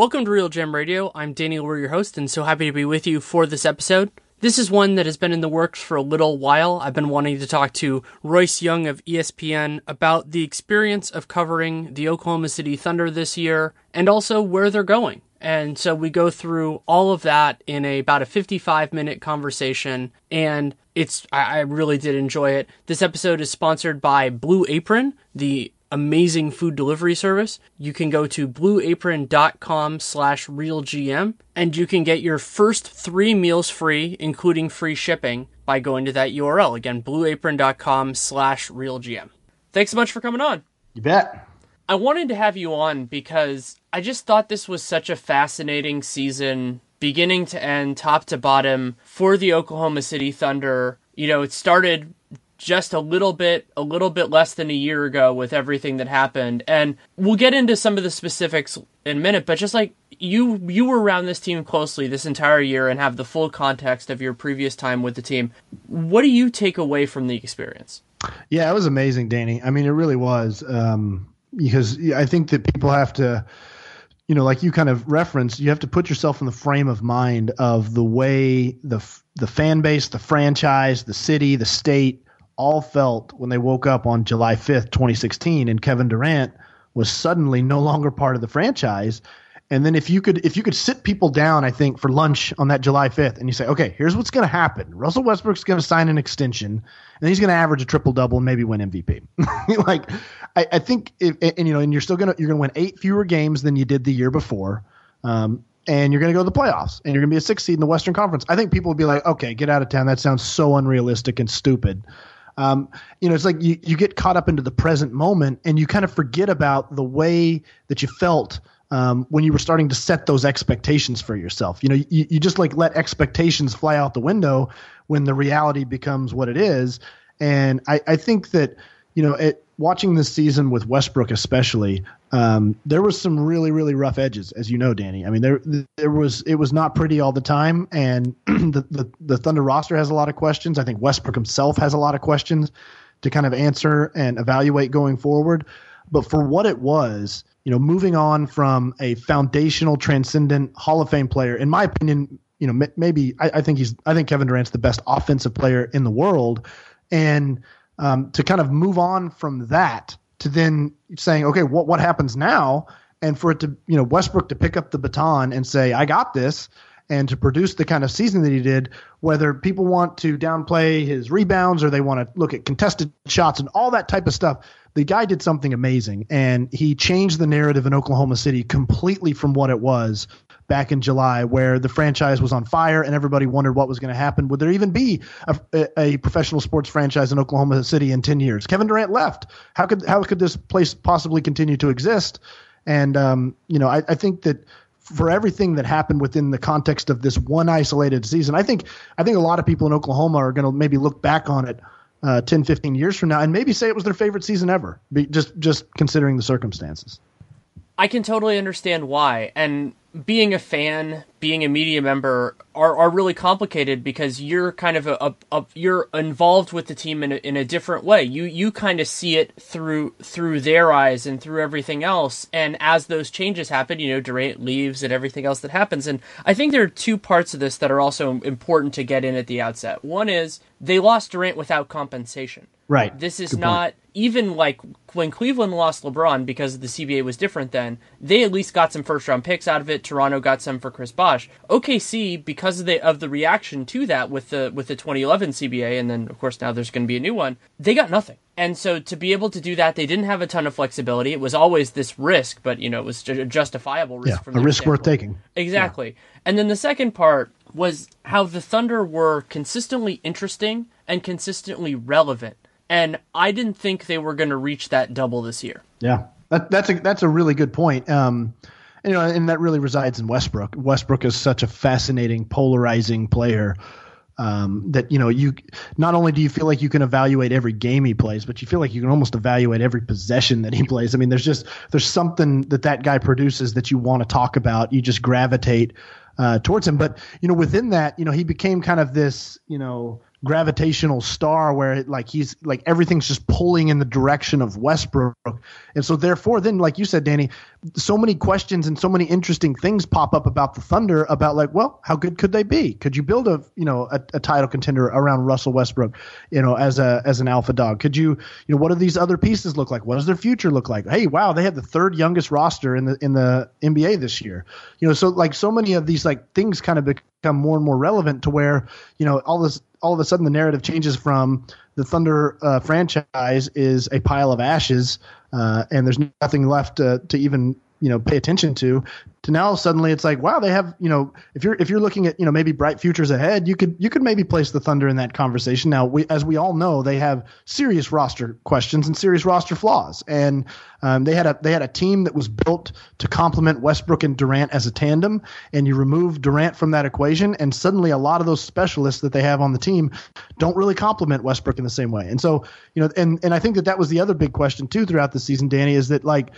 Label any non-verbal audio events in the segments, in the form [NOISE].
Welcome to RealGM Radio. I'm Danny We're your host, and so happy to be with you for this episode. This is one that has been in the works for a little while. I've been wanting to talk to Royce Young of ESPN about the experience of covering the Oklahoma City Thunder this year and also where they're going. And so we go through all of that in a, about a 55 minute conversation. And it's, I, I really did enjoy it. This episode is sponsored by Blue Apron, the amazing food delivery service. You can go to blueapron.com slash realgm and you can get your first three meals free, including free shipping, by going to that URL. Again, blueapron.com slash realgm. Thanks so much for coming on. You bet. I wanted to have you on because I just thought this was such a fascinating season, beginning to end, top to bottom, for the Oklahoma City Thunder. You know, it started just a little bit a little bit less than a year ago with everything that happened. And we'll get into some of the specifics in a minute but just like you you were around this team closely this entire year and have the full context of your previous time with the team. What do you take away from the experience? Yeah it was amazing danny. I mean it really was um, because i think that people have to you know like you kind of referenced you have to put yourself in the frame of mind of the way the the fan base the franchise the city the state all felt when they woke up on July 5th, 2016, and Kevin Durant was suddenly no longer part of the franchise. And then if you could if you could sit people down, I think for lunch on that July 5th, and you say, okay, here's what's going to happen. Russell Westbrook's going to sign an extension, and he's going to average a triple double and maybe win MVP. [LAUGHS] like, I, I think, if, and you know, and you're still gonna you're gonna win eight fewer games than you did the year before. Um, and you're going to go to the playoffs and you're going to be a six seed in the Western Conference. I think people would be like, okay, get out of town. That sounds so unrealistic and stupid. Um, you know, it's like you, you get caught up into the present moment and you kind of forget about the way that you felt um, when you were starting to set those expectations for yourself. You know, you, you just like let expectations fly out the window when the reality becomes what it is. And I, I think that, you know, it, watching this season with Westbrook especially, um, there was some really really rough edges, as you know, Danny. I mean, there there was it was not pretty all the time, and [CLEARS THROAT] the, the the Thunder roster has a lot of questions. I think Westbrook himself has a lot of questions to kind of answer and evaluate going forward. But for what it was, you know, moving on from a foundational, transcendent Hall of Fame player, in my opinion, you know, maybe I, I think he's I think Kevin Durant's the best offensive player in the world, and um, to kind of move on from that to then saying, okay, what what happens now? And for it to, you know, Westbrook to pick up the baton and say, I got this, and to produce the kind of season that he did, whether people want to downplay his rebounds or they want to look at contested shots and all that type of stuff, the guy did something amazing. And he changed the narrative in Oklahoma City completely from what it was back in July, where the franchise was on fire and everybody wondered what was going to happen. Would there even be a, a, professional sports franchise in Oklahoma City in ten years? Kevin Durant left. How could how could this place possibly continue to exist? And um, you know, I, I think that for everything that happened within the context of this one isolated season, I think I think a lot of people in Oklahoma are going to maybe look back on it uh, 10, 15 years from now and maybe say it was their favorite season ever, just just considering the circumstances. I can totally understand why. And being a fan, being a media member are, are really complicated because you're kind of a, a, a, you're involved with the team in a, in a different way. You you kind of see it through through their eyes and through everything else. And as those changes happen, you know, Durant leaves and everything else that happens. And I think there are two parts of this that are also important to get in at the outset. One is they lost Durant without compensation. Right. This is Good not point. even like when Cleveland lost LeBron because the CBA was different then. They at least got some first round picks out of it. Toronto got some for Chris Bosh. OKC because of the of the reaction to that with the with the 2011 CBA and then of course now there's going to be a new one. They got nothing. And so to be able to do that, they didn't have a ton of flexibility. It was always this risk, but you know, it was a justifiable risk yeah, from a risk standpoint. worth taking. Exactly. Yeah. And then the second part was how the Thunder were consistently interesting and consistently relevant and I didn't think they were going to reach that double this year. Yeah, that, that's a that's a really good point. Um, you know, and that really resides in Westbrook. Westbrook is such a fascinating, polarizing player. Um, that you know, you not only do you feel like you can evaluate every game he plays, but you feel like you can almost evaluate every possession that he plays. I mean, there's just there's something that that guy produces that you want to talk about. You just gravitate uh, towards him. But you know, within that, you know, he became kind of this, you know, gravitational star where it, like he's like everything's just pulling in the direction of Westbrook. And so therefore then like you said Danny, so many questions and so many interesting things pop up about the Thunder about like, well, how good could they be? Could you build a, you know, a, a title contender around Russell Westbrook, you know, as a as an alpha dog? Could you, you know, what do these other pieces look like? What does their future look like? Hey, wow, they have the third youngest roster in the in the NBA this year. You know, so like so many of these like things kind of become more and more relevant to where, you know, all this all of a sudden the narrative changes from the Thunder uh, franchise is a pile of ashes, uh, and there's nothing left to, to even you know pay attention to to now suddenly it's like wow they have you know if you're if you're looking at you know maybe bright futures ahead you could you could maybe place the thunder in that conversation. Now we as we all know they have serious roster questions and serious roster flaws. And um, they had a they had a team that was built to complement Westbrook and Durant as a tandem. And you remove Durant from that equation and suddenly a lot of those specialists that they have on the team don't really complement Westbrook in the same way. And so you know and and I think that that was the other big question too throughout the season Danny is that like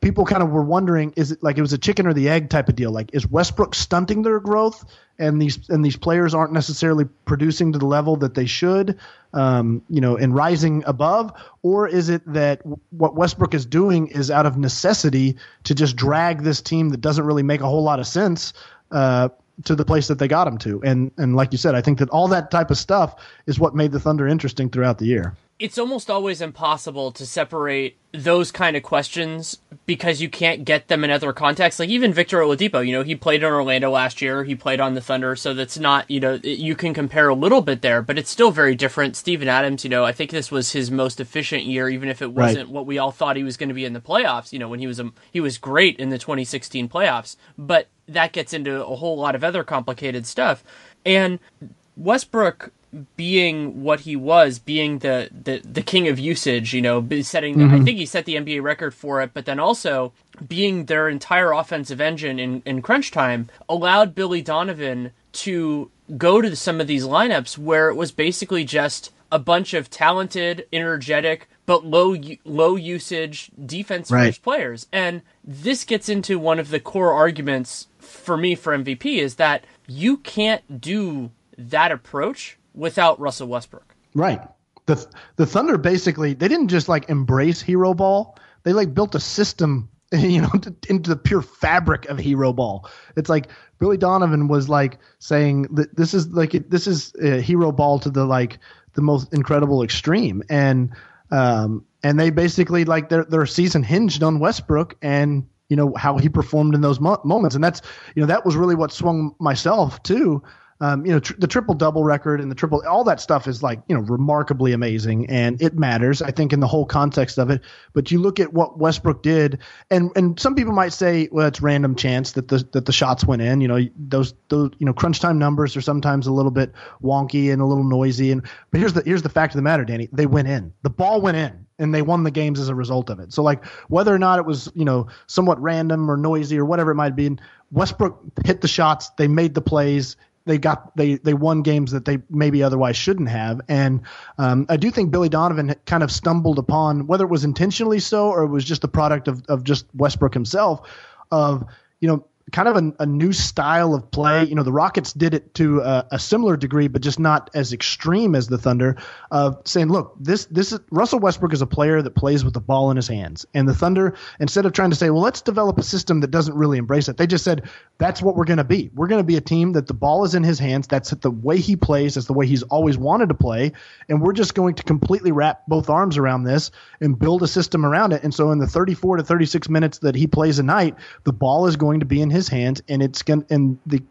people kind of were wondering is it like it was a chicken or the egg type of deal? Like is westbrook stunting their growth and these and these players aren't necessarily producing to the level that they should um, you know and rising above? Or is it that what westbrook is doing is out of necessity to just drag this team that doesn't really make a whole lot of sense uh, to the place that they got him to? And and like you said i think that all that type of stuff is what made the thunder interesting throughout the year it's almost always impossible to separate those kind of questions because you can't get them in other contexts. Like even Victor Oladipo, you know, he played in Orlando last year. He played on the Thunder, so that's not, you know, you can compare a little bit there, but it's still very different. Steven Adams, you know, I think this was his most efficient year, even if it wasn't right. what we all thought he was going to be in the playoffs. You know, when he was a, he was great in the 2016 playoffs, but that gets into a whole lot of other complicated stuff. And Westbrook being what he was, being the, the, the king of usage, you know, setting, mm-hmm. I think he set the NBA record for it, but then also being their entire offensive engine in, in crunch time allowed Billy Donovan to go to some of these lineups where it was basically just a bunch of talented, energetic, but low low usage defense right. players. And this gets into one of the core arguments for me for MVP is that you can't do that approach without Russell Westbrook. Right. The the Thunder basically they didn't just like embrace hero ball. They like built a system, [LAUGHS] you know, to, into the pure fabric of hero ball. It's like Billy Donovan was like saying that this is like this is a hero ball to the like the most incredible extreme and um and they basically like their their season hinged on Westbrook and you know how he performed in those mo- moments and that's you know that was really what swung myself too um, you know, tr- the triple double record and the triple, all that stuff is like, you know, remarkably amazing and it matters, I think, in the whole context of it. But you look at what Westbrook did, and and some people might say, well, it's random chance that the that the shots went in. You know, those those you know crunch time numbers are sometimes a little bit wonky and a little noisy. And but here's the here's the fact of the matter, Danny, they went in. The ball went in and they won the games as a result of it. So like whether or not it was you know somewhat random or noisy or whatever it might be, Westbrook hit the shots, they made the plays, they got they they won games that they maybe otherwise shouldn't have. And um, I do think Billy Donovan kind of stumbled upon whether it was intentionally so or it was just the product of of just Westbrook himself of you know kind of a, a, new style of play. You know, the Rockets did it to a, similar degree, but just not as extreme as the Thunder. Of saying, look, this this is Russell Westbrook is a player that plays with the ball in his hands, and the Thunder, instead of trying to say, well, let's develop a system that doesn't really embrace it, they just said that's what we're going to be. We're going to be a team that the ball is in his hands. That's the way he plays. That's the way he's always wanted to play, and we're just going to completely wrap both arms around this and build a system around it. And so, in the 34 to 36 minutes that he plays a night, the ball is going to be in his his hands, and it's going and the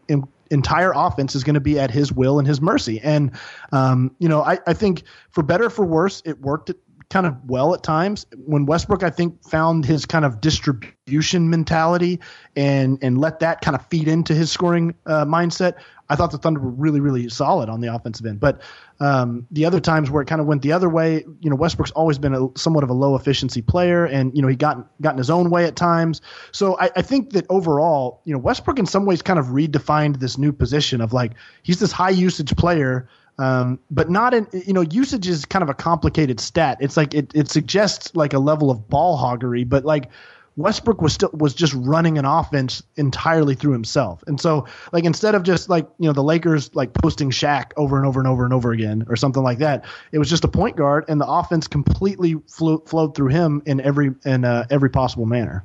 entire offense is going to be at his will and his mercy. And um, you know, I, I think for better for worse, it worked kind of well at times. When Westbrook, I think, found his kind of distribution mentality and and let that kind of feed into his scoring uh, mindset, I thought the Thunder were really, really solid on the offensive end. But um, the other times where it kind of went the other way, you know, Westbrook's always been a somewhat of a low efficiency player, and you know he got got in his own way at times. So I, I think that overall, you know, Westbrook in some ways kind of redefined this new position of like he's this high usage player um, but not in you know usage is kind of a complicated stat. It's like it it suggests like a level of ball hoggery, but like Westbrook was still was just running an offense entirely through himself. And so like instead of just like, you know, the Lakers like posting Shaq over and over and over and over again or something like that, it was just a point guard and the offense completely flew, flowed through him in every in uh, every possible manner.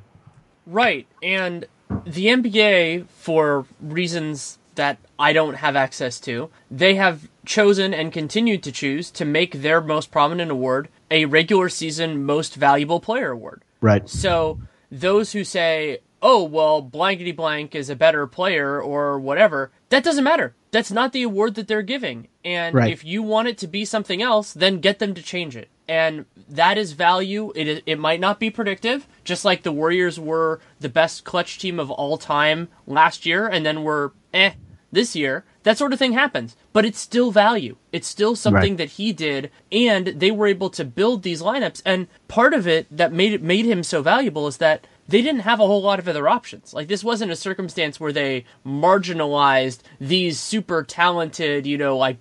Right. And the NBA for reasons that I don't have access to, they have chosen and continued to choose to make their most prominent award a regular season most valuable player award. Right. So those who say, oh, well, blankety blank is a better player or whatever, that doesn't matter. That's not the award that they're giving. And Right. if you want it to be something else, then get them to change it. And that is value. It, it might not be predictive, just like the Warriors were the best clutch team of all time last year and then were eh this year. That sort of thing happens. But it's still value. It's still something Right. that he did and they were able to build these lineups and part of it that made it made him so valuable is that they didn't have a whole lot of other options. Like this wasn't a circumstance where they marginalized these super talented, you know, like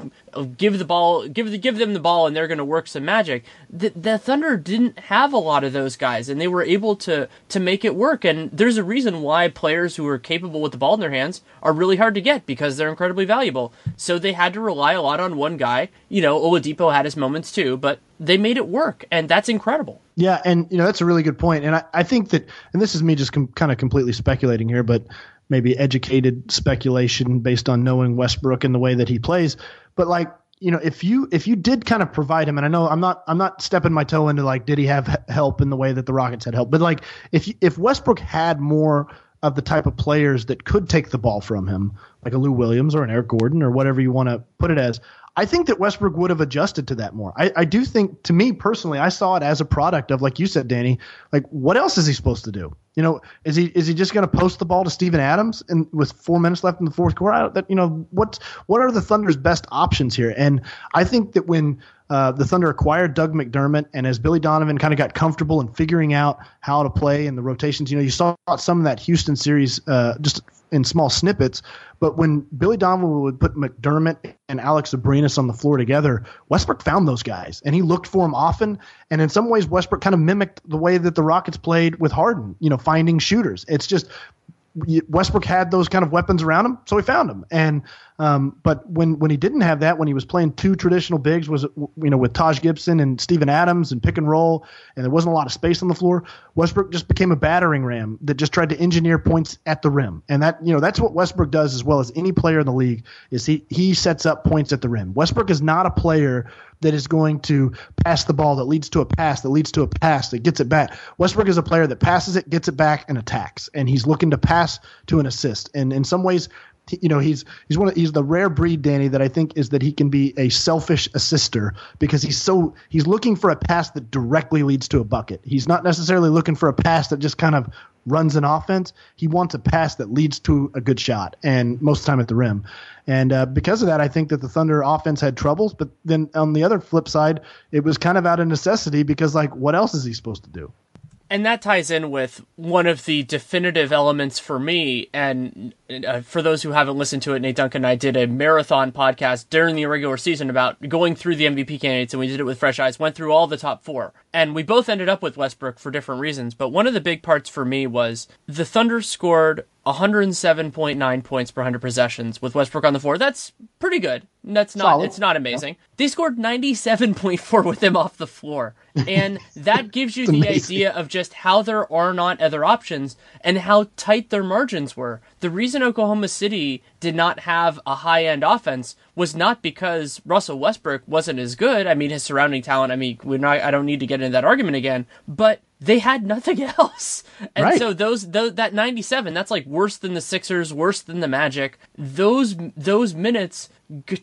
give the ball, give the, give them the ball, and they're going to work some magic. The, the Thunder didn't have a lot of those guys, and they were able to to make it work. And there's a reason why players who are capable with the ball in their hands are really hard to get because they're incredibly valuable. So they had to rely a lot on one guy. You know, Oladipo had his moments too, but they made it work, and that's incredible. Yeah, and you know that's a really good point, and I, I think that, and this is me just com- kind of completely speculating here, but maybe educated speculation based on knowing Westbrook and the way that he plays. But like, you know, if you if you did kind of provide him, and I know I'm not I'm not stepping my toe into like, did he have help in the way that the Rockets had help? But like, if if Westbrook had more of the type of players that could take the ball from him, like a Lou Williams or an Eric Gordon or whatever you want to put it as. I think that Westbrook would have adjusted to that more. I, I do think, to me personally, I saw it as a product of, like you said, Danny, like what else is he supposed to do? You know, is he is he just going to post the ball to Steven Adams and with four minutes left in the fourth quarter? That you know, what what are the Thunder's best options here? And I think that when uh, the Thunder acquired Doug McDermott, and as Billy Donovan kind of got comfortable in figuring out how to play and the rotations, you know, you saw some of that Houston series uh, just in small snippets. But when Billy Donovan would put McDermott and Alex Abrines on the floor together, Westbrook found those guys, and he looked for them often. And in some ways, Westbrook kind of mimicked the way that the Rockets played with Harden, you know, finding shooters. It's just Westbrook had those kind of weapons around him, so he found them. And um, but when when he didn't have that, when he was playing two traditional bigs, was you know with Taj Gibson and Steven Adams and pick and roll, and there wasn't a lot of space on the floor, Westbrook just became a battering ram that just tried to engineer points at the rim. And that you know that's what Westbrook does as well as any player in the league is he he sets up points at the rim. Westbrook is not a player that is going to pass the ball that leads to a pass that leads to a pass that gets it back. Westbrook is a player that passes it, gets it back, and attacks. And he's looking to pass to an assist. And in some ways, you know, he's he's one of he's the rare breed, Danny, that I think is that he can be a selfish assister because he's so he's looking for a pass that directly leads to a bucket. He's not necessarily looking for a pass that just kind of runs an offense. He wants a pass that leads to a good shot, and most of the time at the rim. And uh, because of that, I think that the Thunder offense had troubles. But then on the other flip side, it was kind of out of necessity because, like, what else is he supposed to do? And that ties in with one of the definitive elements for me. And uh, for those who haven't listened to it, Nate Duncan and I did a marathon podcast during the regular season about going through the MVP candidates, and we did it with fresh eyes. Went through all the top four, and we both ended up with Westbrook for different reasons. But one of the big parts for me was the Thunder scored 107.9 points per 100 possessions with Westbrook on the floor. That's pretty good. That's not Solid. it's not amazing. They scored 97.4 with him off the floor. And that [LAUGHS] gives you the amazing. idea of just how there are not other options and how tight their margins were. The reason Oklahoma City did not have a high-end offense was not because Russell Westbrook wasn't as good. I mean, his surrounding talent, I mean, we're not I don't need to get into that argument again, but they had [LAUGHS] nothing else. And Right. so those, those that 97 that's like worse than the Sixers, worse than the Magic. Those those minutes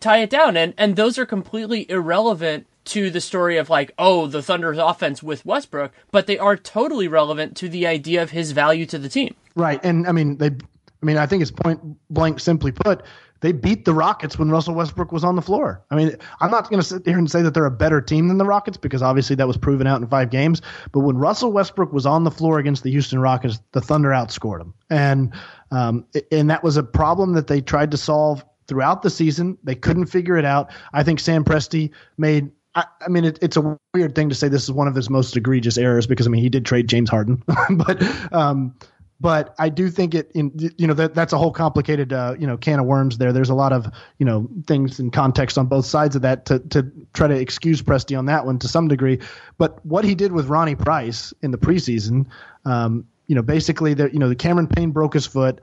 tie it down and and those are completely irrelevant to the story of like oh the Thunder's offense with Westbrook, but they are totally relevant to the idea of his value to the team. Right. And I mean, they, I mean, I think it's point blank, simply put, they beat the Rockets when Russell Westbrook was on the floor. I mean, I'm not going to sit here and say that they're a better team than the Rockets because obviously that was proven out in five games. But when Russell Westbrook was on the floor against the Houston Rockets, the Thunder outscored them. And, um, and that was a problem that they tried to solve throughout the season. They couldn't figure it out. I think Sam Presti made I, I mean, it, it's a weird thing to say this is one of his most egregious errors because I mean he did trade James Harden, [LAUGHS] but um, but I do think it in you know that that's a whole complicated uh, you know can of worms there. There's a lot of you know things in context on both sides of that to to try to excuse Presti on that one to some degree. But what he did with Ronnie Price in the preseason, um, you know, basically the you know the Cameron Payne broke his foot.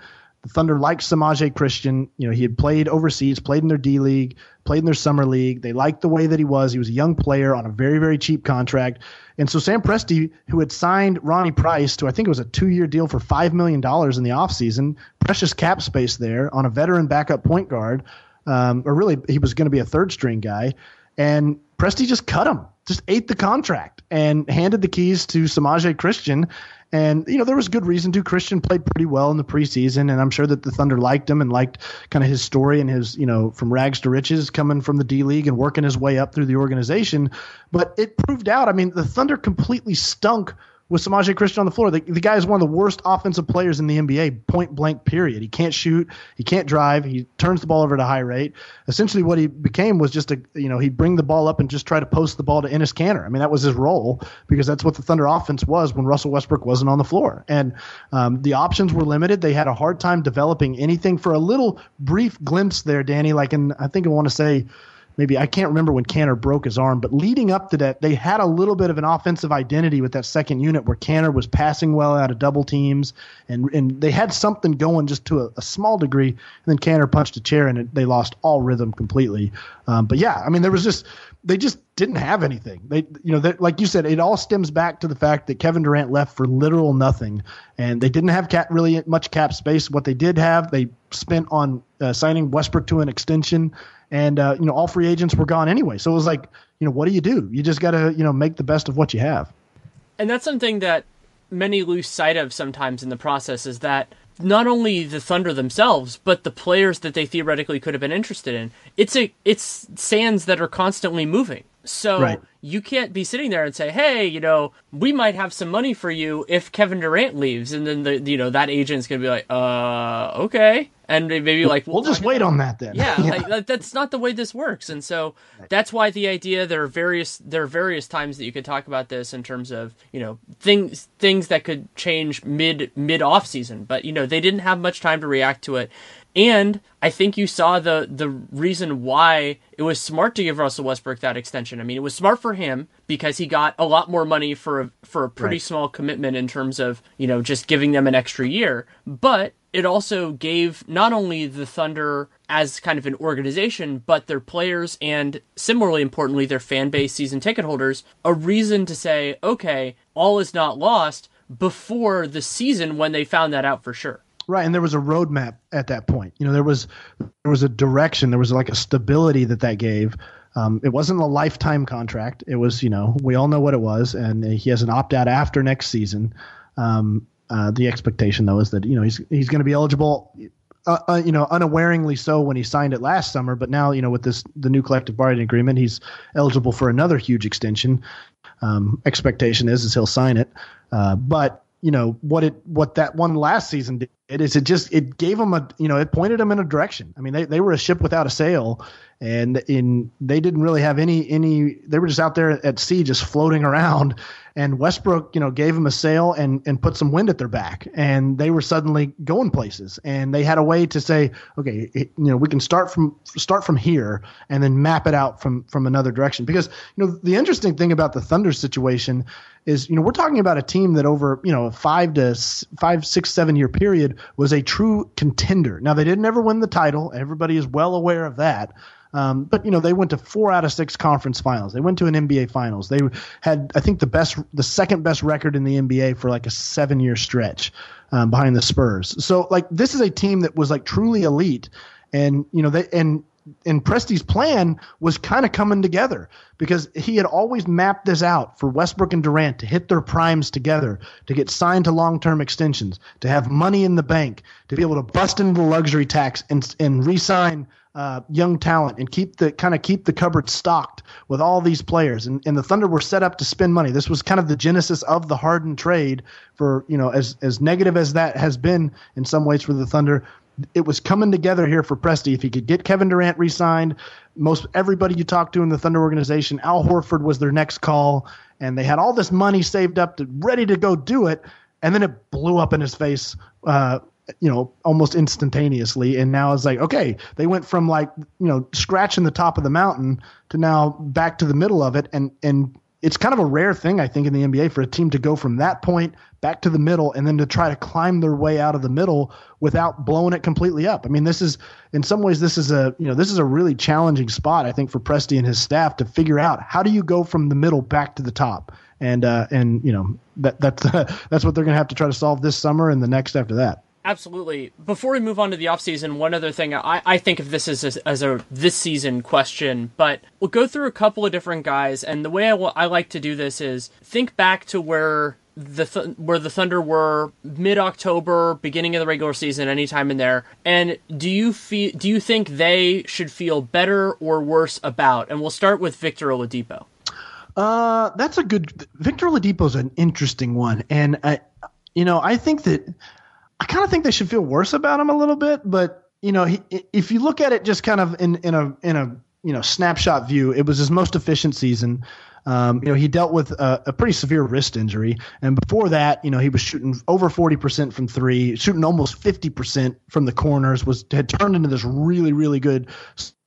Thunder liked Semaj Christon. You know, he had played overseas, played in their D League, played in their summer league. They liked the way that he was. He was a young player on a very, very cheap contract. And so Sam Presti, who had signed Ronnie Price to, I think it was a two year deal for $5 million in the offseason, precious cap space there on a veteran backup point guard, um, or really, he was going to be a third string guy. And Presti just cut him, just ate the contract and handed the keys to Semaj Christon. And, you know, there was good reason to. Christon played pretty well in the preseason, and I'm sure that the Thunder liked him and liked kind of his story and his, you know, from rags to riches coming from the D League and working his way up through the organization. But it proved out, I mean, the Thunder completely stunk with Semaj Christon on the floor. The, the, guy is one of the worst offensive players in the NBA, point blank, period. He can't shoot, he can't drive, he turns the ball over at a high rate. Essentially, what he became was just a, you know, he'd bring the ball up and just try to post the ball to Enes Kanter. I mean, that was his role because that's what the Thunder offense was when Russell Westbrook wasn't on the floor. And um, the options were limited. They had a hard time developing anything for a little brief glimpse there, Danny, like in, I think I want to say, maybe I can't remember when Kanter broke his arm, but leading up to that, they had a little bit of an offensive identity with that second unit where Kanter was passing well out of double teams, and and they had something going just to a, a small degree. And then Kanter punched a chair, and it, they lost all rhythm completely. Um, but yeah, I mean, there was just they just didn't have anything. They, you know, like you said, it all stems back to the fact that Kevin Durant left for literal nothing, and they didn't have cap, really much cap space. What they did have, they spent on uh, signing Westbrook to an extension and uh, you know all free agents were gone anyway. So it was like, you know, what do you do? You just got to you know make the best of what you have. And that's something that many lose sight of sometimes in the process is that not only the Thunder themselves, but the players that they theoretically could have been interested in. It's a it's sands that are constantly moving. So right. You can't be sitting there and say, "Hey, you know, we might have some money for you if Kevin Durant leaves," and then the you know that agent's gonna be like, "Uh, okay," and maybe like, "We'll, we'll just wait on that then." Yeah, yeah. [LAUGHS] Like, that's not the way this works, and so that's why the idea there are various there are various times that you could talk about this in terms of you know things things that could change mid mid off season, but you know they didn't have much time to react to it, and I think you saw the the reason why it was smart to give Russell Westbrook that extension. I mean, it was smart for him because he got a lot more money for a, for a pretty right. small commitment in terms of you know just giving them an extra year. But it also gave not only the Thunder as kind of an organization, but their players and similarly importantly their fan base, season ticket holders, a reason to say, okay, all is not lost before the season when they found that out for sure. Right, and there was a roadmap at that point. You know, there was there was a direction, there was like a stability that that gave. Um, it wasn't a lifetime contract. It was, you know, we all know what it was, and he has an opt out after next season. Um, uh, the expectation, though, is that you know he's he's going to be eligible, uh, uh, you know, unawaringly so when he signed it last summer. But now, you know, with this the new collective bargaining agreement, he's eligible for another huge extension. Um, expectation is is he'll sign it, uh, but you know what it what that one last season did is it just it gave them a you know it pointed them in a direction. I mean they they were a ship without a sail, and in they didn't really have any any they were just out there at sea just floating around. And Westbrook you know gave them a sail and and put some wind at their back. And they were suddenly going places. And they had a way to say okay it, you know we can start from start from here and then map it out from from another direction. Because you know the interesting thing about the Thunder situation is you know we're talking about a team that over you know five to five six seven year period was a true contender. Now they didn't ever win the title. Everybody is well aware of that um, but you know they went to four out of six conference finals. They went to an NBA finals. They had I think the best, the second best record in the NBA for like a seven year stretch um, behind the Spurs. So like this is a team that was like truly elite, and you know they and and Presti's plan was kind of coming together because he had always mapped this out for Westbrook and Durant to hit their primes together, to get signed to long term extensions, to have money in the bank, to be able to bust into the luxury tax and and re-sign uh, young talent and keep the kind of keep the cupboard stocked with all these players. And, and the Thunder were set up to spend money. This was kind of the genesis of the Harden trade. For you know, as as negative as that has been in some ways for the Thunder, it was coming together here for Presti. If he could get Kevin Durant re-signed, most everybody you talked to in the Thunder organization, Al Horford was their next call, and they had all this money saved up to ready to go do it, and then it blew up in his face. Uh, you know, almost instantaneously. And now it's like, okay, they went from like, you know, scratching the top of the mountain to now back to the middle of it. And, and it's kind of a rare thing, I think, in the NBA for a team to go from that point back to the middle and then to try to climb their way out of the middle without blowing it completely up. I mean, this is in some ways this is a you know this is a really challenging spot I think for Presti and his staff to figure out how do you go from the middle back to the top. And uh, and you know that that's [LAUGHS] that's what they're going to have to try to solve this summer and the next after that. Absolutely. Before we move on to the offseason, one other thing I, I think of this as a, as a this season question, but we'll go through a couple of different guys, and the way I, I like to do this is think back to where the th- where the Thunder were mid October, beginning of the regular season, anytime in there. And do you feel do you think they should feel better or worse about? And we'll start with Victor Oladipo. Uh, that's a good. Victor Oladipo's an interesting one, and I, you know, I think that I kind of think they should feel worse about him a little bit, but you know, he, if you look at it just kind of in in a in a you know snapshot view, it was his most efficient season. Um, you know, he dealt with a, a, pretty severe wrist injury, and before that, you know, he was shooting over forty percent from three, shooting almost fifty percent from the corners. Was had turned into this really, really good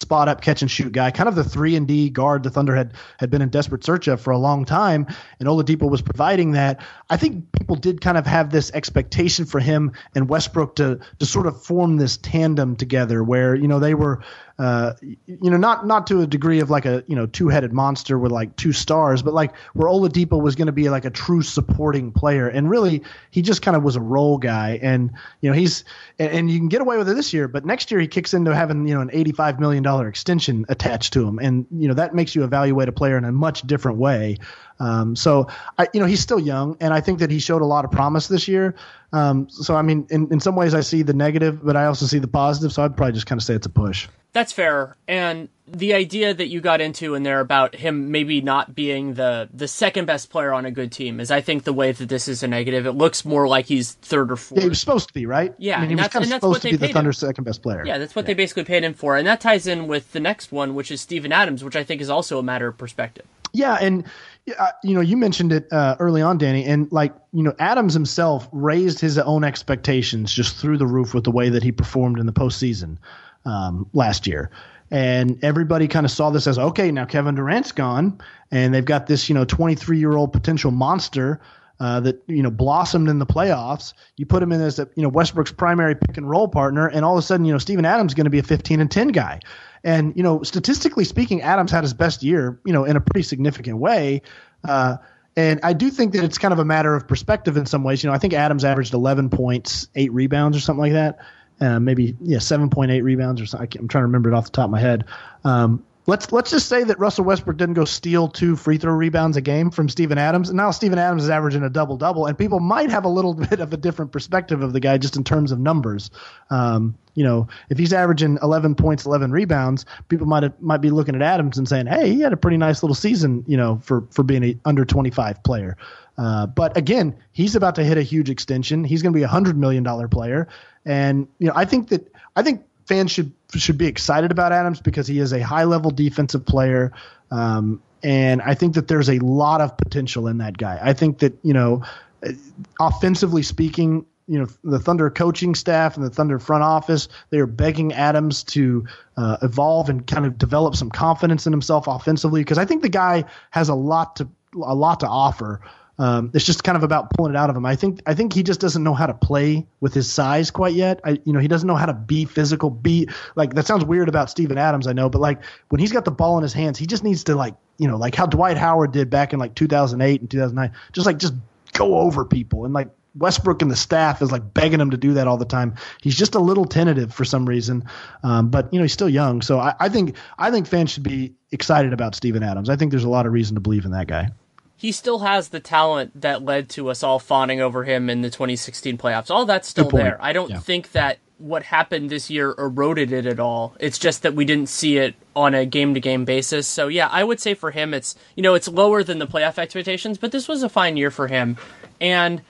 spot up catch and shoot guy, kind of the three and D guard the Thunder had had been in desperate search of for a long time, and Oladipo was providing that. I think people did kind of have this expectation for him and Westbrook to to sort of form this tandem together, where you know they were uh, you know, not not to a degree of like a you know two headed monster with like two stars, but like where Oladipo was going to be like a true supporting player, and really he just kind of was a role guy, and you know he's and, and, you can get away with it this year, but next year he kicks into having you know an eighty five million extension attached to him, and you know that makes you evaluate a player in a much different way. Um, so I, you know, he's still young, and I think that he showed a lot of promise this year. Um, so I mean, in, in some ways, I see the negative, but I also see the positive. So I'd probably just kind of say it's a push. That's fair. And the idea that you got into in there about him maybe not being the the second best player on a good team is I think the way that this is a negative. It looks more like he's third or fourth. Yeah, he was supposed to be, right? Yeah, I mean, he was kind of supposed to be the Thunder's second best player. Yeah, that's what yeah. they basically paid him for. And that ties in with the next one, which is Steven Adams, which I think is also a matter of perspective. Yeah, and you know, you mentioned it uh, early on, Danny, and like you know, Adams himself raised his own expectations just through the roof with the way that he performed in the postseason um, last year. And everybody kind of saw this as okay, now Kevin Durant's gone, and they've got this you know 23 year old potential monster uh, that you know blossomed in the playoffs. You put him in as a, you know Westbrook's primary pick and roll partner, and all of a sudden you know Steven Adams is going to be a 15 and 10 guy. And you know statistically speaking, Adams had his best year you know in a pretty significant way. Uh, and I do think that it's kind of a matter of perspective in some ways. You know, I think Adams averaged 11 points, eight rebounds, or something like that uh, maybe yeah, seven point eight rebounds or something. I'm trying to remember it off the top of my head. Um, let's let's just say that Russell Westbrook didn't go steal two free throw rebounds a game from Steven Adams, and now Steven Adams is averaging a double double, and people might have a little [LAUGHS] bit of a different perspective of the guy just in terms of numbers. Um, you know, if he's averaging 11 points, 11 rebounds, people might have, might be looking at Adams and saying, "Hey, he had a pretty nice little season," you know, for for being a under 25 player. Uh, but again, he's about to hit a huge extension. He's going to be a hundred million dollar player, and you know, I think that I think fans should should be excited about Adams because he is a high level defensive player. Um, and I think that there's a lot of potential in that guy. I think that you know, offensively speaking, you know, the Thunder coaching staff and the Thunder front office they are begging Adams to uh, evolve and kind of develop some confidence in himself offensively because I think the guy has a lot to a lot to offer. Um, it's just kind of about pulling it out of him. I think I think he just doesn't know how to play with his size quite yet. I, you know, he doesn't know how to be physical. Be like that sounds weird about Steven Adams, I know, but like when he's got the ball in his hands, he just needs to like you know like how Dwight Howard did back in like 2008 and 2009, just like just go over people and like Westbrook and the staff is like begging him to do that all the time. He's just a little tentative for some reason, um, but you know he's still young. So I, I think I think fans should be excited about Steven Adams. I think there's a lot of reason to believe in that guy he still has the talent that led to us all fawning over him in the 2016 playoffs. All that's still there. I don't yeah. think that what happened this year eroded it at all. It's just that we didn't see it on a game to game basis. So yeah, I would say for him it's you know, it's lower than the playoff expectations, but this was a fine year for him. And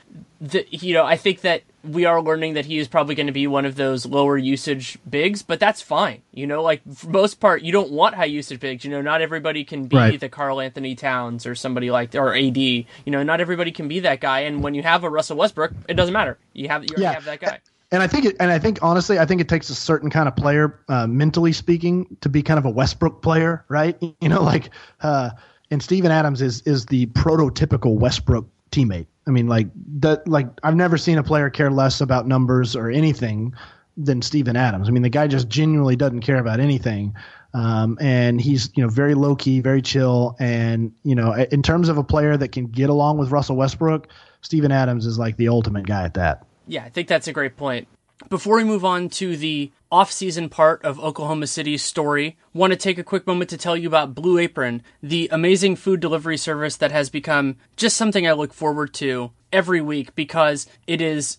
the, you know, I think that we are learning that he is probably going to be one of those lower usage bigs, but that's fine. You know, like for most part, you don't want high usage bigs. You know, not everybody can be right. the Karl-Anthony Towns or somebody like or AD. You know, not everybody can be that guy. And when you have a Russell Westbrook, it doesn't matter. You have you yeah. have that guy. And I think, it, and I think honestly, I think it takes a certain kind of player, uh, mentally speaking, to be kind of a Westbrook player, right? You know, like, uh, and Steven Adams is is the prototypical Westbrook teammate. I mean, like that. Like I've never seen a player care less about numbers or anything than Steven Adams. I mean, the guy just genuinely doesn't care about anything. Um, and he's you know very low key, very chill, and you know in terms of a player that can get along with Russell Westbrook, Steven Adams is like the ultimate guy at that. Yeah, I think that's a great point. Before we move on to the off-season part of Oklahoma City's story, want to take a quick moment to tell you about Blue Apron, the amazing food delivery service that has become just something I look forward to every week because it is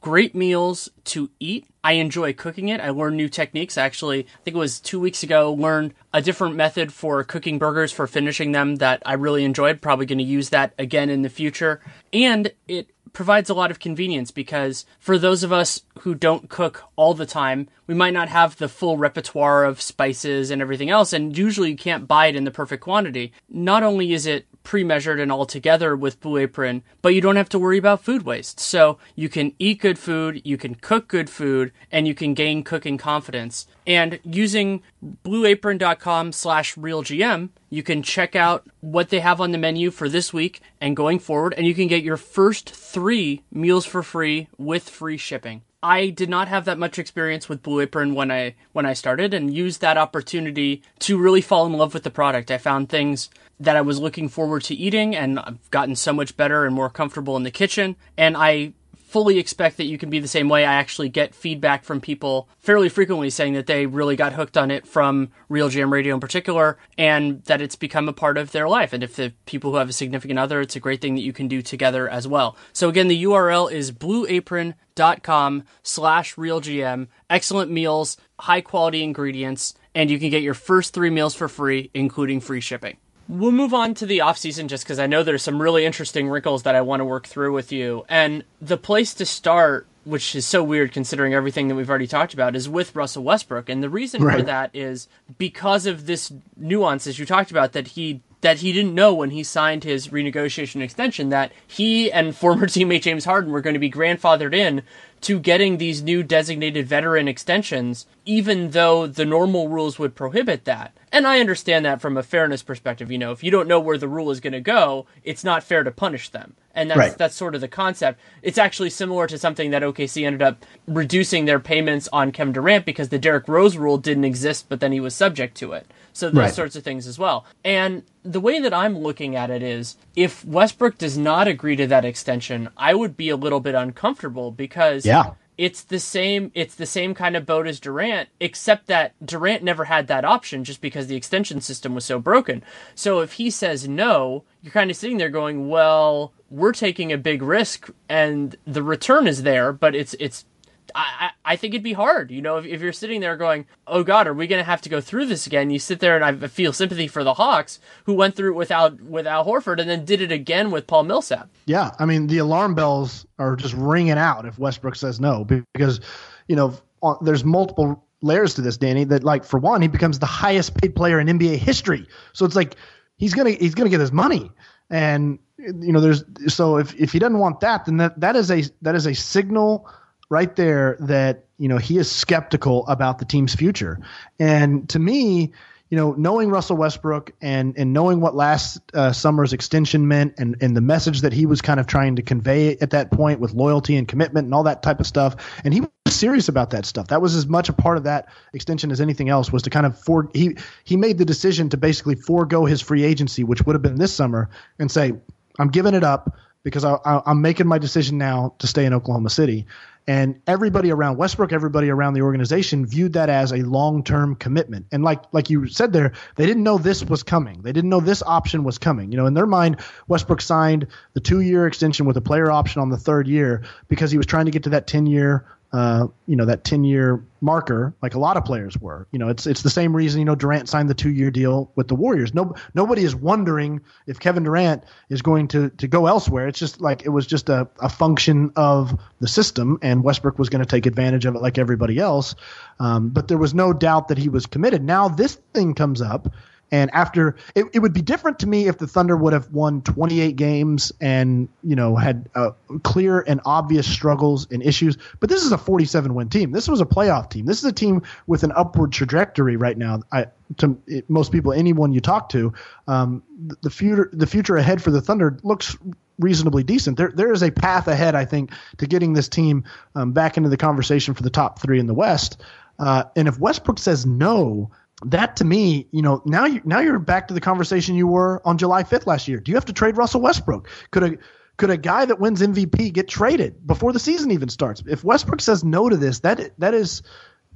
great meals to eat. I enjoy cooking it. I learn new techniques. Actually, I think it was two weeks ago, learned a different method for cooking burgers for finishing them that I really enjoyed. Probably going to use that again in the future. And it provides a lot of convenience because for those of us who don't cook all the time, we might not have the full repertoire of spices and everything else, and usually you can't buy it in the perfect quantity. Not only is it pre-measured and all together with Blue Apron, but you don't have to worry about food waste. So you can eat good food, you can cook good food, and you can gain cooking confidence. And using blueapron.com slash realgm, you can check out what they have on the menu for this week and going forward, and you can get your first three meals for free with free shipping. I did not have that much experience with Blue Apron when I when I started and used that opportunity to really fall in love with the product. I found things that I was looking forward to eating and I've gotten so much better and more comfortable in the kitchen and I fully expect that you can be the same way. I actually get feedback from people fairly frequently saying that they really got hooked on it from Real RealGM Radio in particular, and that it's become a part of their life. And if the people who have a significant other, it's a great thing that you can do together as well. So again, the URL is blueapron.com slash realgm. Excellent meals, high quality ingredients, and you can get your first three meals for free, including free shipping. We'll move on to the off season just because I know there's some really interesting wrinkles that I want to work through with you. And the place to start, which is so weird considering everything that we've already talked about, is with Russell Westbrook. And the reason right. for that is because of this nuance, as you talked about, that he that he didn't know when he signed his renegotiation extension that he and former [LAUGHS] teammate James Harden were going to be grandfathered in to getting these new designated veteran extensions, even though the normal rules would prohibit that. And I understand that from a fairness perspective. You know, if you don't know where the rule is going to go, it's not fair to punish them. And that's right. that's sort of the concept. It's actually similar to something that OKC ended up reducing their payments on Kevin Durant because the Derrick Rose rule didn't exist, but then he was subject to it. So those right. sorts of things as well. And the way that I'm looking at it is if Westbrook does not agree to that extension, I would be a little bit uncomfortable because yeah. It's the same it's the same kind of boat as Durant, except that Durant never had that option just because the extension system was so broken. So if he says no, you're kind of sitting there going, Well, we're taking a big risk and the return is there, but it's it's I, I think it'd be hard, you know, if, if you're sitting there going, oh God, are we going to have to go through this again? You sit there and I feel sympathy for the Hawks who went through it without, without Horford and then did it again with Paul Millsap. Yeah. I mean, the alarm bells are just ringing out if Westbrook says no, because, you know, there's multiple layers to this, Danny, that like, for one, he becomes the highest paid player in NBA history. So it's like, he's going to, he's going to get his money. And, you know, there's, so if, if he doesn't want that, then that, that is a, that is a signal right there that you know he is skeptical about the team's future. And to me, you know, knowing Russell Westbrook and and knowing what last uh, summer's extension meant, and and the message that he was kind of trying to convey at that point with loyalty and commitment and all that type of stuff, and he was serious about that stuff. That was as much a part of that extension as anything else. Was to kind of for he he made the decision to basically forego his free agency, which would have been this summer, and say, I'm giving it up because I, am making my decision now to stay in Oklahoma City. And everybody around Westbrook, everybody around the organization viewed that as a long-term commitment. And like like you said there, they didn't know this was coming. They didn't know this option was coming. You know, in their mind, Westbrook signed the two-year extension with a player option on the third year because he was trying to get to that 10-year uh, you know, that 10 year marker, like a lot of players were. You know, it's it's the same reason you know Durant signed the two year deal with the Warriors. No, nobody is wondering if Kevin Durant is going to to go elsewhere. It's just like it was just a, a function of the system, and Westbrook was going to take advantage of it like everybody else. Um, but there was no doubt that he was committed. Now this thing comes up and after it, it would be different to me if the Thunder would have won 28 games and you know had uh, clear and obvious struggles and issues. But this is a 47 win team. This was a playoff team. This is a team with an upward trajectory right now. I, to it, most people, anyone you talk to, um, the, the future the future ahead for the Thunder looks reasonably decent. There there is a path ahead, I think, to getting this team um, back into the conversation for the top three in the West. Uh, and if Westbrook says no that to me, you know, now you now you're back to the conversation you were on July 5th last year. Do you have to trade Russell Westbrook? Could a could a guy that wins MVP get traded before the season even starts? If Westbrook says no to this, that that is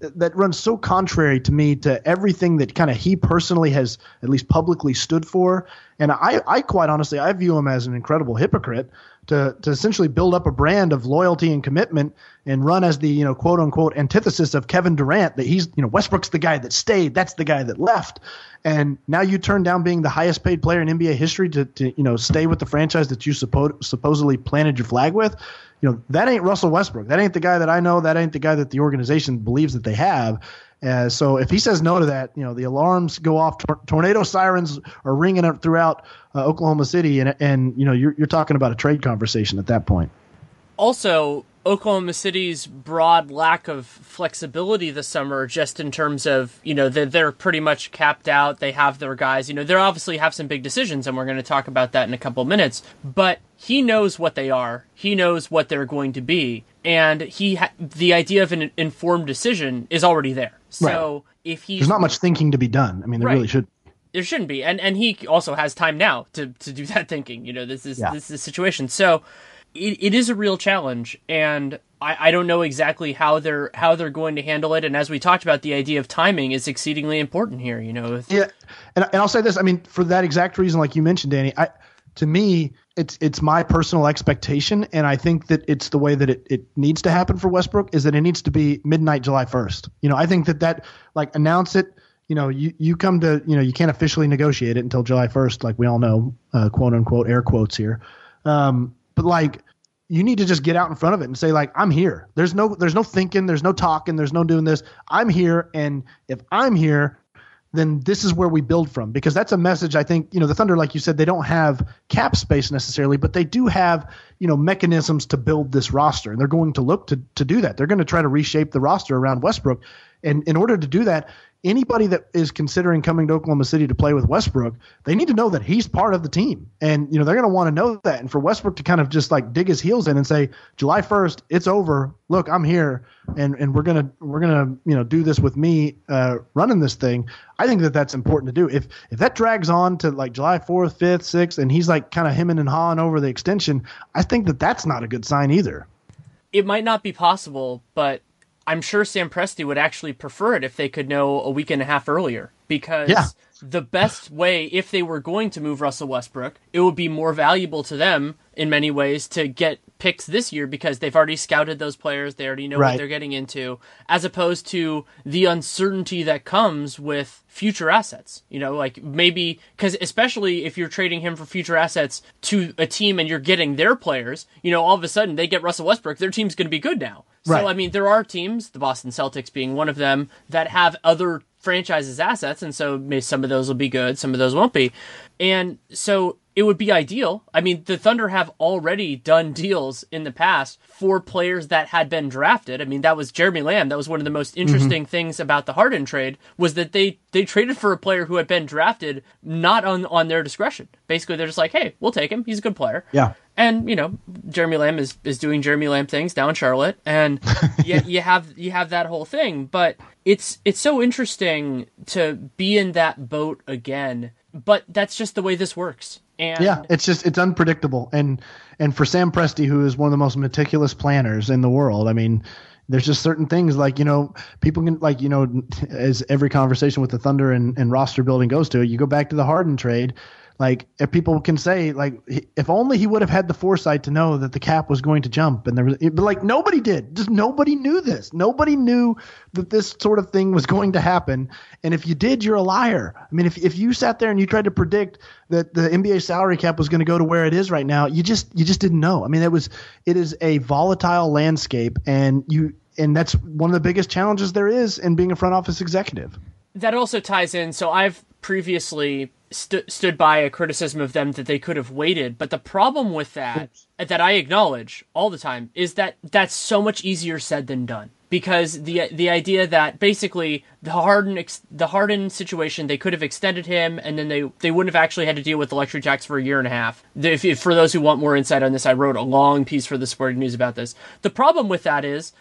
that runs so contrary to me to everything that kind of he personally has at least publicly stood for. And I, I quite honestly, I view him as an incredible hypocrite to to essentially build up a brand of loyalty and commitment and run as the you know quote unquote antithesis of Kevin Durant that he's you know Westbrook's the guy that stayed that's the guy that left. And now you turn down being the highest paid player in NBA history to, to you know stay with the franchise that you suppo- supposedly planted your flag with you know that ain't Russell Westbrook. That ain't the guy that I know. That ain't the guy that the organization believes that they have uh, so if he says no to that, you know the alarms go off. Tor- tornado sirens are ringing throughout uh, Oklahoma City, and and you know you're you're talking about a trade conversation at that point. Also, Oklahoma City's broad lack of flexibility this summer, just in terms of you know they're, they're pretty much capped out. They have their guys. You know they obviously have some big decisions, and we're going to talk about that in a couple minutes. But he knows what they are. He knows what they're going to be, and he ha- the idea of an informed decision is already there. So right. if he there's not much thinking to be done. I mean, there right. really should. There shouldn't be, and and he also has time now to to do [LAUGHS] that thinking. You know, this is yeah. this is the situation. So it, it is a real challenge, and I, I don't know exactly how they're how they're going to handle it. And as we talked about, the idea of timing is exceedingly important here. You know. Yeah, and and I'll say this. I mean, for that exact reason, like you mentioned, Danny, I to me, it's it's my personal expectation, and I think that it's the way that it, it needs to happen for Westbrook is that it needs to be midnight July first. You know, I think that that like announce it. You know, you, you come to you know you can't officially negotiate it until July first, like we all know, uh, quote unquote air quotes here. Um, but like you need to just get out in front of it and say like I'm here. There's no there's no thinking, there's no talking, there's no doing this. I'm here and if I'm here, then this is where we build from because that's a message I think, you know, the Thunder like you said they don't have cap space necessarily, but they do have, you know, mechanisms to build this roster and they're going to look to to do that. They're going to try to reshape the roster around Westbrook. And in order to do that, anybody that is considering coming to Oklahoma City to play with Westbrook, they need to know that he's part of the team. And, you know, they're going to want to know that. And for Westbrook to kind of just like dig his heels in and say, July 1st, it's over. Look, I'm here and, and we're going to, we're going to, you know, do this with me uh, running this thing. I think that that's important to do. If, if that drags on to like July 4th, 5th, 6th, and he's like kind of hemming and hawing over the extension, I think that that's not a good sign either. It might not be possible, but I'm sure Sam Presti would actually prefer it if they could know a week and a half earlier because yeah. the best way, if they were going to move Russell Westbrook, it would be more valuable to them in many ways to get picks this year because they've already scouted those players. They already know right. what they're getting into, as opposed to the uncertainty that comes with future assets. You know, like maybe because especially if you're trading him for future assets to a team and you're getting their players, you know, all of a sudden they get Russell Westbrook, their team's going to be good now. So. I mean, there are teams, the Boston Celtics being one of them, that have other franchises assets, and so maybe some of those will be good, some of those won't be, and so it would be ideal. I mean, the Thunder have already done deals in the past for players that had been drafted. I mean, that was Jeremy Lamb. That was one of the most mm-hmm. interesting mm-hmm. things about the Harden trade was that they they traded for a player who had been drafted not on on their discretion. Basically, they're just like, "Hey, we'll take him. He's a good player." Yeah. And you know, Jeremy Lamb is, is doing Jeremy Lamb things down in Charlotte, and [LAUGHS] you, you have you have that whole thing. But it's it's so interesting to be in that boat again. But that's just the way this works and yeah, it's just it's unpredictable. And and for Sam Presti, who is one of the most meticulous planners in the world, I mean, there's just certain things like you know people can like you know as every conversation with the Thunder and, and roster building goes to, you go back to the Harden trade. Like if people can say like if only he would have had the foresight to know that the cap was going to jump and there was but like nobody did. Just nobody knew this. Nobody knew that this sort of thing was going to happen. And if you did you're a liar. I mean if, if you sat there and you tried to predict that the nba salary cap was going to go to where it is right now you just you just didn't know. I mean it was it is a volatile landscape and you and that's one of the biggest challenges there is in being a front office executive that also ties in so i've previously st- stood by a criticism of them that they could have waited. But the problem with that, that I acknowledge all the time, is that that's so much easier said than done. Because the the idea that basically the Harden the Harden situation they could have extended him and then they they wouldn't have actually had to deal with the luxury tax for a year and a half. If, if, for those who want more insight on this, I wrote a long piece for the Sporting News about this. The problem with that is,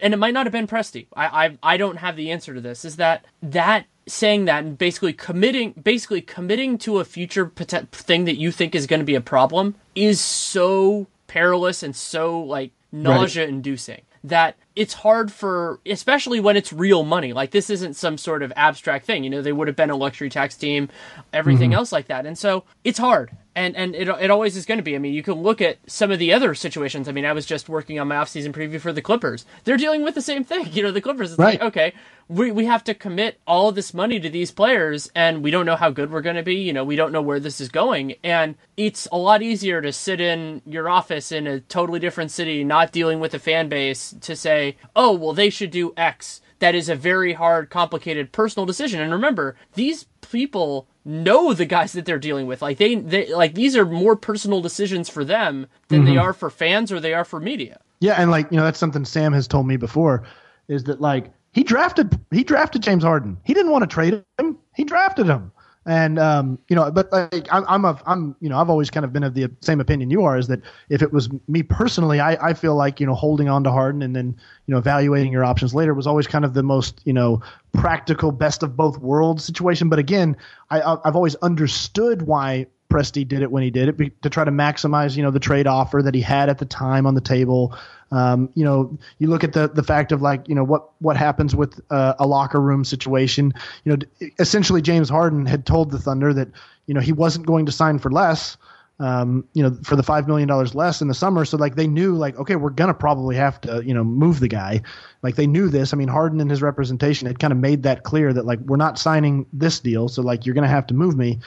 and it might not have been Presti. I I, I don't have the answer to this. Is that that saying that and basically committing basically committing to a future pot- thing that you think is going to be a problem is so perilous and so like nausea inducing right. that it's hard for especially when it's real money. Like this isn't some sort of abstract thing. You know they would have been a luxury tax team everything mm-hmm. else like that. And so it's hard. And and it, it always is going to be. I mean you can look at some of the other situations. I mean i was just working on my offseason preview for the clippers. They're dealing with the same thing. You know the clippers it's right. like okay we, we have to commit all of this money to these players and we don't know how good we're going to be. You know we don't know where this is going. And it's a lot easier to sit in your office in a totally different city not dealing with a fan base to say oh well they should do x that is a very hard complicated personal decision and remember these people know the guys that they're dealing with like they, they like these are more personal decisions for them than mm-hmm. they are for fans or they are for media yeah and like you know that's something sam has told me before is that like he drafted he drafted James Harden. He didn't want to trade him. He drafted him. And um, you know, but like I'm, I'm of I'm you know I've always kind of been of the same opinion you are is that if it was me personally, I, I feel like you know holding on to Harden and then you know evaluating your options later was always kind of the most you know practical best of both worlds situation. But again, I I've always understood why Presti did it when he did it to try to maximize, you know, the trade offer that he had at the time on the table. Um, you know, you look at the the fact of like, you know, what what happens with uh, a locker room situation. You know, essentially James Harden had told the Thunder that you know he wasn't going to sign for less. Um, you know, for the five million dollars less in the summer, so like they knew, like, okay, we're gonna probably have to, you know, move the guy. Like they knew this. I mean, Harden and his representation had kind of made that clear that like we're not signing this deal, so like you're gonna have to move me.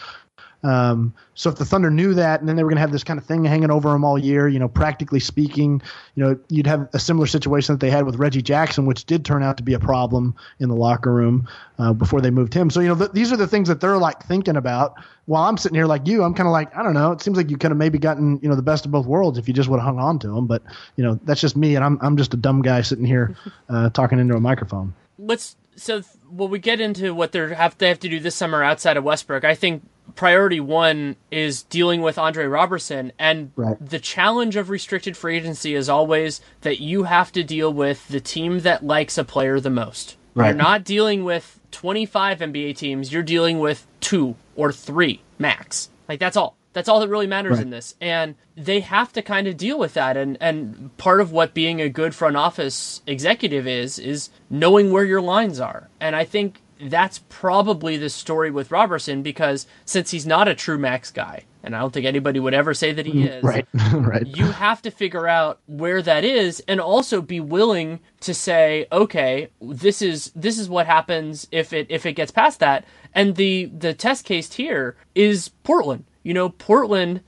Um, so if the Thunder knew that, and then they were going to have this kind of thing hanging over them all year, you know, practically speaking, you know, you'd have a similar situation that they had with Reggie Jackson, which did turn out to be a problem in the locker room uh, before they moved him. So you know, th- these are the things that they're like thinking about. While I'm sitting here like you, I'm kind of like, I don't know. It seems like you could have maybe gotten you know the best of both worlds if you just would have hung on to him. But you know, that's just me, and I'm I'm just a dumb guy sitting here [LAUGHS] uh, talking into a microphone. Let's so when we get into what they have they have to do this summer outside of Westbrook, I think priority one is dealing with Andre Roberson. And right. the challenge of restricted free agency is always that you have to deal with the team that likes a player the most. Right. You're not dealing with 25 NBA teams, you're dealing with two or three max. Like, that's all. That's all that really matters right. in this. And they have to kind of deal with that. And, and part of what being a good front office executive is, is knowing where your lines are. And I think that's probably the story with Roberson because since he's not a true max guy, and I don't think anybody would ever say that he is. Right, [LAUGHS] right. You have to figure out where that is, and also be willing to say, okay, this is this is what happens if it if it gets past that. And the the test case here is Portland. You know, Portland.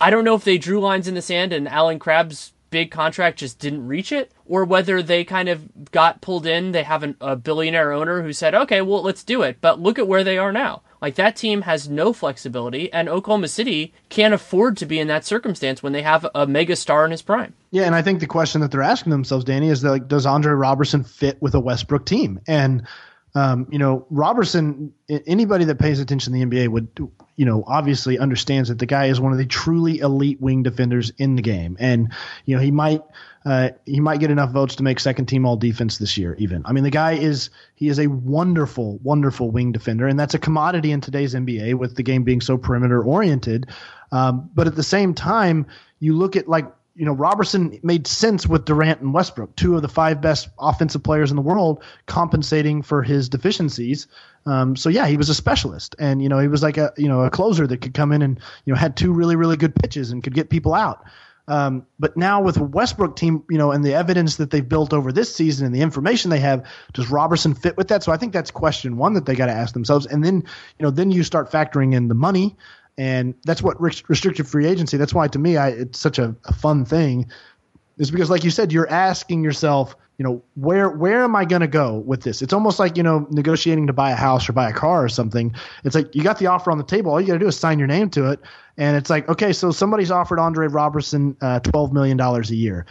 I don't know if they drew lines in the sand and Allen Crabbe's big contract just didn't reach it, or whether they kind of got pulled in. They have an, a billionaire owner who said, okay, well, let's do it. But look at where they are now. Like that team has no flexibility, and Oklahoma City can't afford to be in that circumstance when they have a mega star in his prime. Yeah, and I think the question that they're asking themselves, Danny, is that like, does Andre Roberson fit with a Westbrook team? And um, you know, Roberson, anybody that pays attention to the NBA would, you know, obviously understands that the guy is one of the truly elite wing defenders in the game. And, you know, he might, uh, he might get enough votes to make second team all defense this year, even. I mean, the guy is, he is a wonderful, wonderful wing defender. And that's a commodity in today's NBA with the game being so perimeter oriented. Um, but at the same time, you look at like you know, Roberson made sense with Durant and Westbrook, two of the five best offensive players in the world, compensating for his deficiencies. Um, so yeah, he was a specialist, and you know, he was like a you know a closer that could come in and you know had two really really good pitches and could get people out. Um, but now with Westbrook team, you know, and the evidence that they've built over this season and the information they have, does Roberson fit with that? So I think that's question one that they got to ask themselves. And then, you know, then you start factoring in the money, and that's what restricted free agency. That's why to me, I, it's such a, a fun thing, is because like you said, you're asking yourself, you know, where where am I going to go with this? It's almost like you know negotiating to buy a house or buy a car or something. It's like you got the offer on the table. All you got to do is sign your name to it, and it's like okay, so somebody's offered Andre Roberson uh, twelve million dollars a year,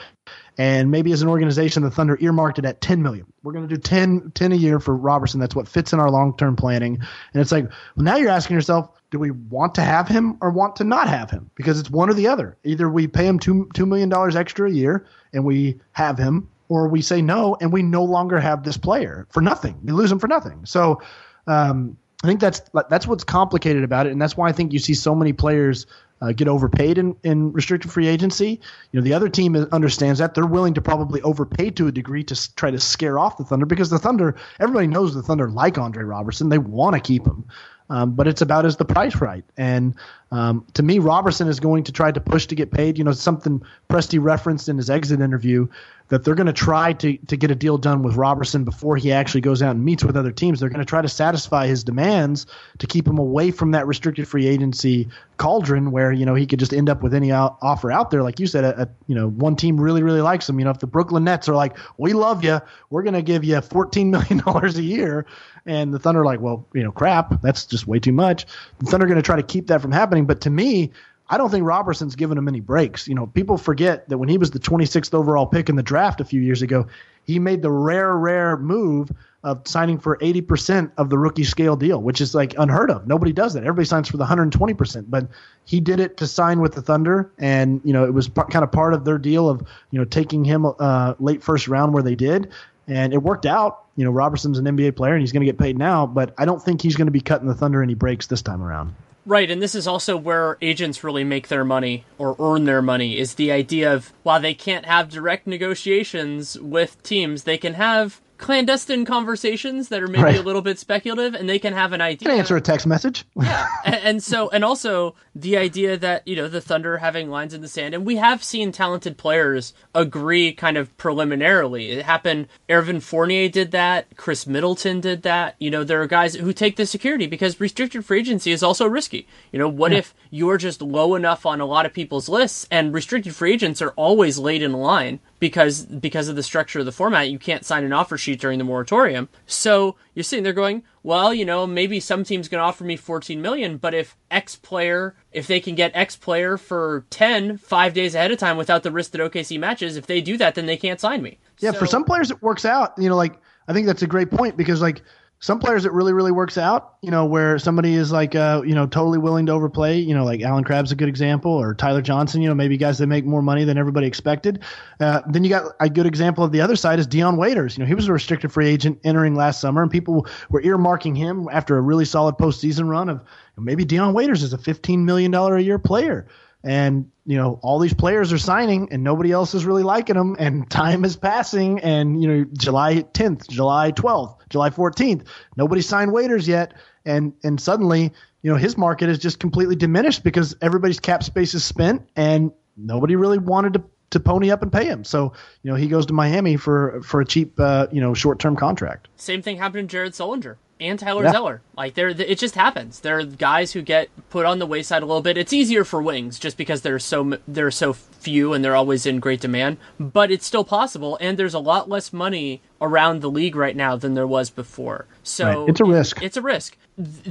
and maybe as an organization, the Thunder earmarked it at ten million. We're going to do 10, 10 a year for Roberson. That's what fits in our long term planning. And it's like, well, now you're asking yourself, do we want to have him or want to not have him? Because it's one or the other. Either we pay him two two million dollars extra a year and we have him, or we say no and we no longer have this player for nothing. We lose him for nothing. So um, I think that's that's what's complicated about it, and that's why I think you see so many players uh, get overpaid in, in restricted free agency. You know, the other team understands that they're willing to probably overpay to a degree to try to scare off the Thunder because the Thunder, everybody knows the Thunder like Andre Roberson, they want to keep him. Um, but it's about is the price right? And um, to me, Roberson is going to try to push to get paid. You know, something Presti referenced in his exit interview that they're going to try to to get a deal done with Roberson before he actually goes out and meets with other teams. They're going to try to satisfy his demands to keep him away from that restricted free agency cauldron where you know he could just end up with any out, offer out there. Like you said, a, a, you know one team really really likes him. You know, if the Brooklyn Nets are like, we love you, we're going to give you fourteen million [LAUGHS] dollars a year and the Thunder are like, well, you know, crap, that's just way too much. The Thunder are going to try to keep that from happening. But to me, I don't think Roberson's given him any breaks. You know, people forget that when he was the 26th overall pick in the draft a few years ago, he made the rare, rare move of signing for 80% of the rookie scale deal, which is like unheard of. Nobody does that. Everybody signs for the 120%, but he did it to sign with the Thunder. And, you know, it was p- kind of part of their deal of, you know, taking him uh, late first round where they did and it worked out. You know, Roberson's an NBA player and he's going to get paid now, but I don't think he's going to be cutting the Thunder any breaks this time around. Right, and this is also where agents really make their money or earn their money is the idea of while they can't have direct negotiations with teams, they can have clandestine conversations that are maybe right. a little bit speculative and they can have an idea. Can answer a text message. yeah. And, and, so, and also the idea that, you know, the Thunder having lines in the sand, and we have seen talented players agree kind of preliminarily. It happened, Evan Fournier did that, Khris Middleton did that. You know, there are guys who take the security because restricted free agency is also risky. You know, what yeah. if you're just low enough on a lot of people's lists and restricted free agents are always late in line because because of the structure of the format, you can't sign an offer sheet during the moratorium. So you're sitting there going, well, you know, maybe some team's going to offer me 14 million, but if X player, if they can get X player for 10 five days ahead of time without the risk that OKC matches, if they do that, then they can't sign me. Yeah, so, for some players it works out. You know, like I think that's a great point because like some players it really really works out you know where somebody is like uh you know totally willing to overplay you know like Allen Crabbe's a good example or Tyler Johnson you know maybe guys that make more money than everybody expected. Uh, then you got a good example of the other side is Dion Waiters. You know he was a restricted free agent entering last summer and people were earmarking him after a really solid postseason run of maybe Dion Waiters is a 15 million dollar a year player and you know all these players are signing and nobody else is really liking them and [LAUGHS] time is passing and you know july 10th july 12th july 14th nobody signed waiters yet and and suddenly you know his market is just completely diminished because everybody's cap space is spent and nobody really wanted to to pony up and pay him. So, you know, he goes to Miami for for a cheap, uh, you know, short term contract. Same thing happened to Jared Sullinger and Tyler yeah. Zeller. Like there, it just happens. There are guys who get put on the wayside a little bit. It's easier for wings just because there's so there's so few and they're always in great demand. But it's still possible, and there's a lot less money around the league right now than there was before. So right. it's a risk. It's a risk.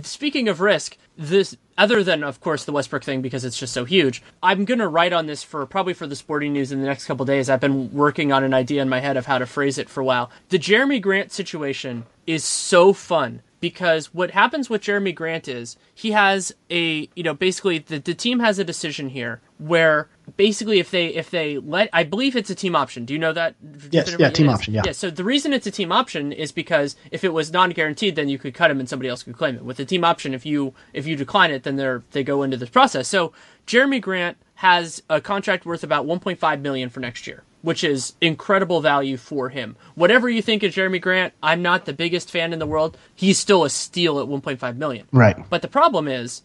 Speaking of risk, this other than of course the Westbrook thing because it's just so huge. I'm gonna write on this for probably for the sporting news in the next couple days. I've been working on an idea in my head of how to phrase it for a while. The Jerami Grant situation is so fun because what happens with Jerami Grant is he has a you know basically the, the team has a decision here where basically if they if they let I believe it's a team option. Do you know that? Yes, yeah, team option. Yeah. Yeah. So the reason it's a team option is because if it was non guaranteed, then you could cut him and somebody else could claim it. With a team option, if you if you decline it, then they're they go into this process. So Jerami Grant has a contract worth about 1.5 million for next year which is incredible value for him. Whatever you think of Jerami Grant, I'm not the biggest fan in the world. He's still a steal at 1.5 million. Right. But the problem is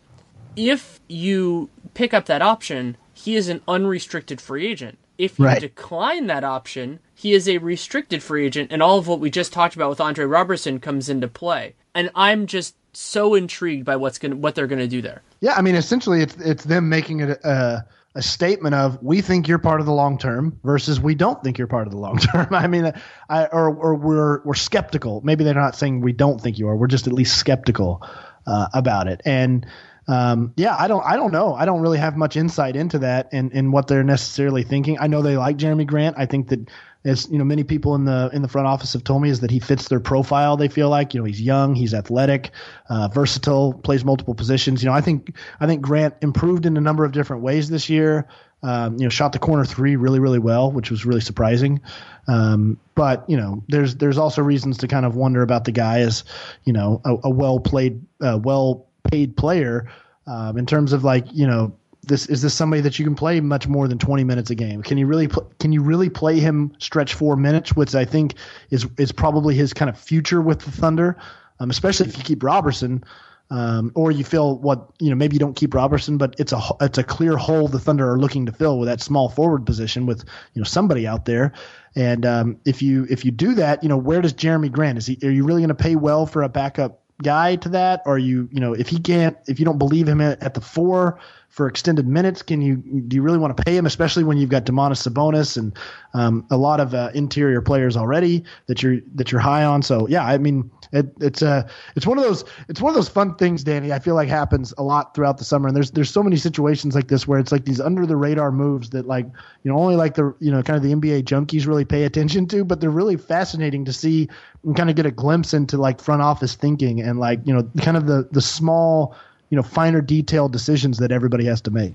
if you pick up that option, he is an unrestricted free agent. If you Right. decline that option, he is a restricted free agent, and all of what we just talked about with Andre Roberson comes into play. And I'm just so intrigued by what's gonna what they're gonna do there. Yeah, I mean, essentially, it's it's them making it a, a statement of we think you're part of the long term versus we don't think you're part of the long term. [LAUGHS] I mean, I or or we're we're skeptical. Maybe they're not saying we don't think you are. We're just at least skeptical uh, about it. And um, yeah, I don't I don't know. I don't really have much insight into that and and what they're necessarily thinking. I know they like Jerami Grant. I think that as you know, many people in the in the front office have told me is that he fits their profile. They feel like you know he's young, he's athletic, uh, versatile, plays multiple positions. You know, I think I think Grant improved in a number of different ways this year. Um, you know, shot the corner three really really well, which was really surprising. Um, but you know, there's there's also reasons to kind of wonder about the guy as you know a, a well played, uh, well paid player um, in terms of like you know this is this somebody that you can play much more than 20 minutes a game? Can you really pl- can you really play him stretch four minutes, which I think is is probably his kind of future with the Thunder, um, especially if you keep Roberson. Um, or you feel what you know maybe you don't keep Roberson, but it's a it's a clear hole the Thunder are looking to fill with that small forward position with you know somebody out there, and um, if you if you do that, you know where does Jerami Grant is he are you really going to pay well for a backup guy to that, or you you know if he can't if you don't believe him at, at the four for extended minutes, can you do you really want to pay him, especially when you've got Domantas Sabonis and um, a lot of uh, interior players already that you're that you're high on? So yeah, I mean it, it's uh it's one of those it's one of those fun things, Danny. I feel like happens a lot throughout the summer, and there's there's so many situations like this where it's like these under the radar moves that like you know only like the you know kind of the NBA junkies really pay attention to, but they're really fascinating to see and kind of get a glimpse into like front office thinking and like you know kind of the the small you know finer detailed decisions that everybody has to make.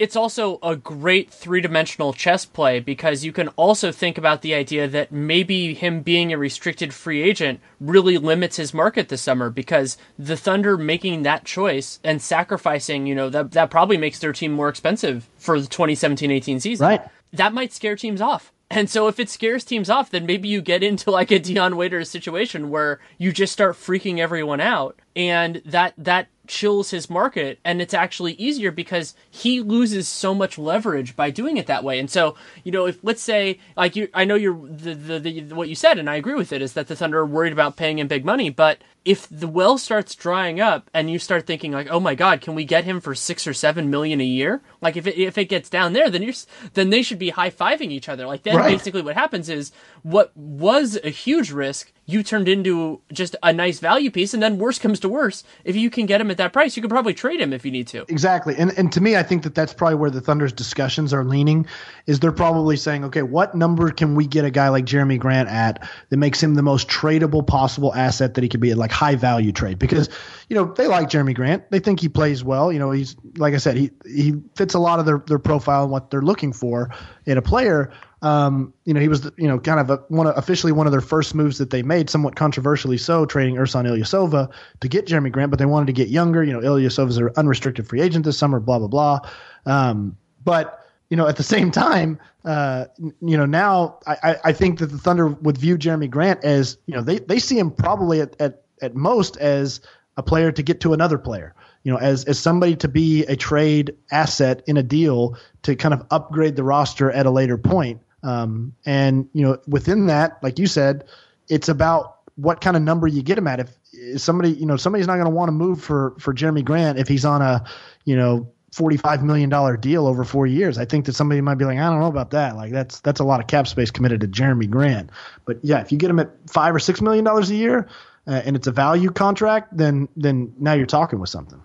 It's also a great three dimensional chess play because you can also think about the idea that maybe him being a restricted free agent really limits his market this summer because the Thunder making that choice and sacrificing, you know, that, that probably makes their team more expensive for the 2017 18 season. Right. That might scare teams off. And so if it scares teams off, then maybe you get into like a Dion Waiters situation where you just start freaking everyone out and that that chills his market and it's actually easier because he loses so much leverage by doing it that way. And so you know if let's say like you i know you're the, the, the what you said and i agree with it is that the thunder are worried about paying him big money. But if the well starts drying up and you start thinking like oh my god can we get him for six or seven million a year? Like if it, if it gets down there then you're then they should be high-fiving each other. Like then Right. basically what happens is what was a huge risk you turned into just a nice value piece and then worse comes to worse if you can get him at that price you could probably trade him if you need to Exactly. And and to me, I think that that's probably where the Thunder's discussions are leaning. Is they're probably saying, okay, what number can we get a guy like Jerami Grant at that makes him the most tradable possible asset that he could be at, like high value trade? Because you know they like Jerami Grant, they think he plays well. You know, he's like I said, he he fits a lot of their their profile and what they're looking for in a player. Um, you know, he was, you know, kind of a, one of, officially one of their first moves that they made, somewhat controversially so, trading Ersan Ilyasova to get Jerami Grant, but they wanted to get younger. You know, Ilyasova's an unrestricted free agent this summer, blah blah blah. Um, but you know, at the [LAUGHS] same time, uh, you know, now I, I- think that the Thunder would view Jerami Grant as, you know, they, they see him probably at, at, at most as a player to get to another player, you know, as, as somebody to be a trade asset in a deal to kind of upgrade the roster at a later point. Um, and, you know, within that, like you said, it's about what kind of number you get him at. If, somebody, you know, somebody's not going to want to move for, for Jerami Grant if he's on a, you know, $45 million deal over four years. I think that somebody might be like, I don't know about that. Like that's, that's a lot of cap space committed to Jerami Grant. But yeah, if you get him at five or $6 million a year uh, and it's a value contract, then, then now you're talking with something.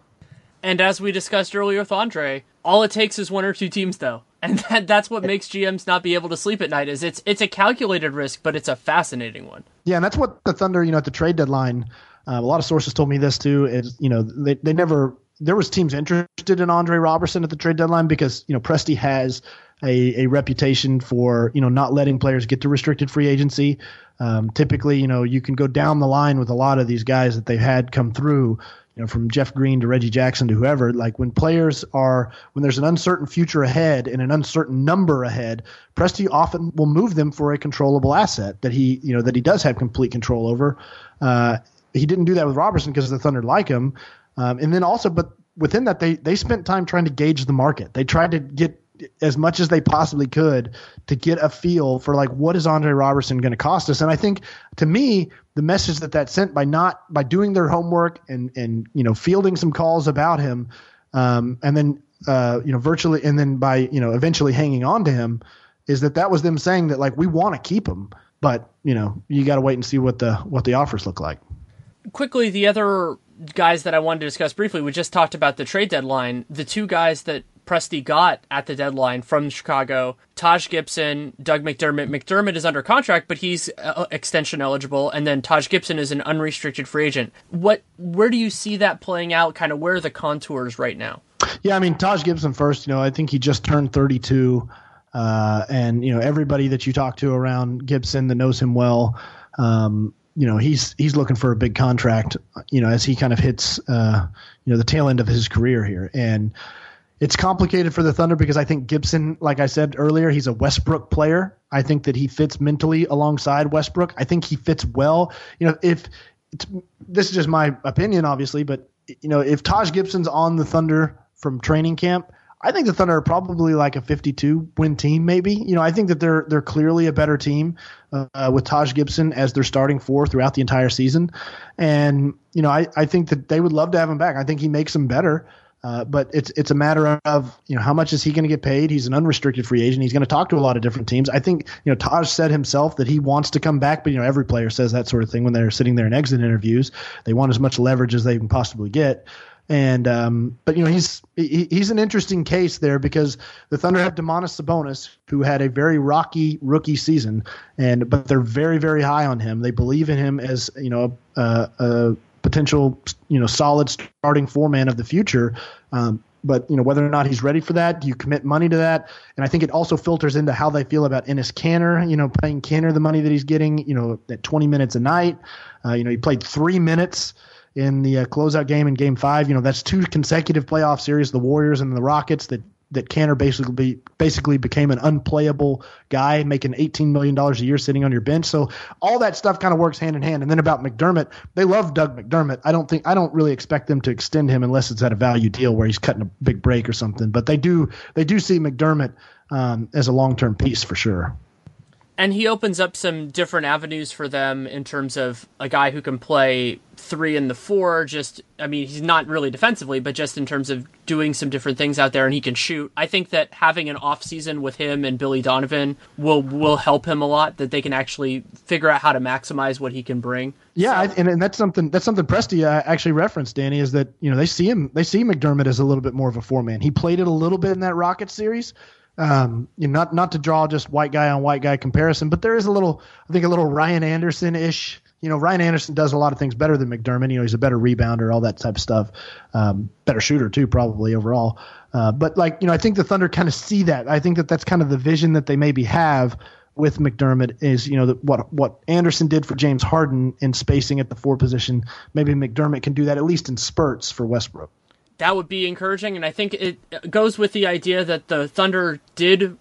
And as we discussed earlier with Andre, all it takes is one or two teams though. And that, that's what makes GMs not be able to sleep at night is it's it's a calculated risk, but it's a fascinating one. Yeah, and that's what the Thunder, you know, at the trade deadline, um, a lot of sources told me this too. Is you know they they never there was teams interested in Andre Roberson at the trade deadline because you know Presti has a, a reputation for you know not letting players get to restricted free agency. Um, typically, you know, you can go down the line with a lot of these guys that they've had come through you know, from Jeff Green to Reggie Jackson to whoever, like when players are, when there's an uncertain future ahead and an uncertain number ahead, Presti often will move them for a controllable asset that he, you know, that he does have complete control over. Uh, he didn't do that with Roberson because the Thunder like him. Um, and then also, but within that, they, they spent time trying to gauge the market. They tried to get as much as they possibly could to get a feel for like what is Andre Roberson going to cost us. And I think to me, the message that that sent by not by doing their homework and and you know fielding some calls about him, um, and then uh, you know virtually and then by you know eventually hanging on to him, is that that was them saying that like we want to keep him, but you know you got to wait and see what the what the offers look like. Quickly, the other guys that I wanted to discuss briefly, we just talked about the trade deadline. The two guys that Presti got at the deadline from Chicago. Taj Gibson, Doug McDermott. McDermott is under contract, but he's uh, extension eligible, and then Taj Gibson is an unrestricted free agent. What, where do you see that playing out? Kind of where are the contours right now? Yeah, I mean Taj Gibson first. You know, I think he just turned 32, uh, and you know everybody that you talk to around Gibson that knows him well. Um, you know he's he's looking for a big contract. You know as he kind of hits uh, you know the tail end of his career here, and it's complicated for the Thunder because I think Gibson, like I said earlier, he's a Westbrook player. I think that he fits mentally alongside Westbrook. I think he fits well. You know, if this is just my opinion, obviously, but you know, if Taj Gibson's on the Thunder from training camp, I think the Thunder are probably like a 52 win team, maybe. You know, I think that they're they're clearly a better team uh, with Taj Gibson as their starting four throughout the entire season, and you know, I I think that they would love to have him back. I think he makes them better. Uh, but it's it's a matter of you know how much is he going to get paid? He's an unrestricted free agent. He's going to talk to a lot of different teams. I think you know Taj said himself that he wants to come back, but you know every player says that sort of thing when they're sitting there in exit interviews. They want as much leverage as they can possibly get. And um, but you know he's he, he's an interesting case there because the Thunder have Domantas Sabonis, who had a very rocky rookie season, and but they're very very high on him. They believe in him as you know uh, a potential, you know, solid starting four man of the future. Um, but you know whether or not he's ready for that, do you commit money to that? And I think it also filters into how they feel about Enes Kanter. You know, paying Kanter the money that he's getting. You know, at 20 minutes a night. Uh, you know, he played three minutes in the uh, closeout game in Game Five. You know, that's two consecutive playoff series, the Warriors and the Rockets, that that Kanter basically basically became an unplayable guy, making $18 million a year sitting on your bench. So all that stuff kind of works hand in hand. And then about McDermott, they love Doug McDermott. I don't think I don't really expect them to extend him unless it's at a value deal where he's cutting a big break or something. But they do they do see McDermott um, as a long term piece for sure and he opens up some different avenues for them in terms of a guy who can play three and the four. Just, I mean, he's not really defensively, but just in terms of doing some different things out there, and he can shoot. I think that having an off season with him and Billy Donovan will will help him a lot. That they can actually figure out how to maximize what he can bring. Yeah, so. and, and that's something that's something Presti uh, actually referenced. Danny is that you know they see him they see McDermott as a little bit more of a four man. He played it a little bit in that Rocket series um, you know, not not to draw just white guy on white guy comparison, but there is a little, I think, a little Ryan Anderson ish. You know, Ryan Anderson does a lot of things better than McDermott. You know, he's a better rebounder, all that type of stuff. Um, better shooter too, probably overall. Uh, but like, you know, I think the Thunder kind of see that. I think that that's kind of the vision that they maybe have with McDermott is, you know, the, what what Anderson did for James Harden in spacing at the four position. Maybe McDermott can do that at least in spurts for Westbrook that would be encouraging. And I think it goes with the idea that the Thunder did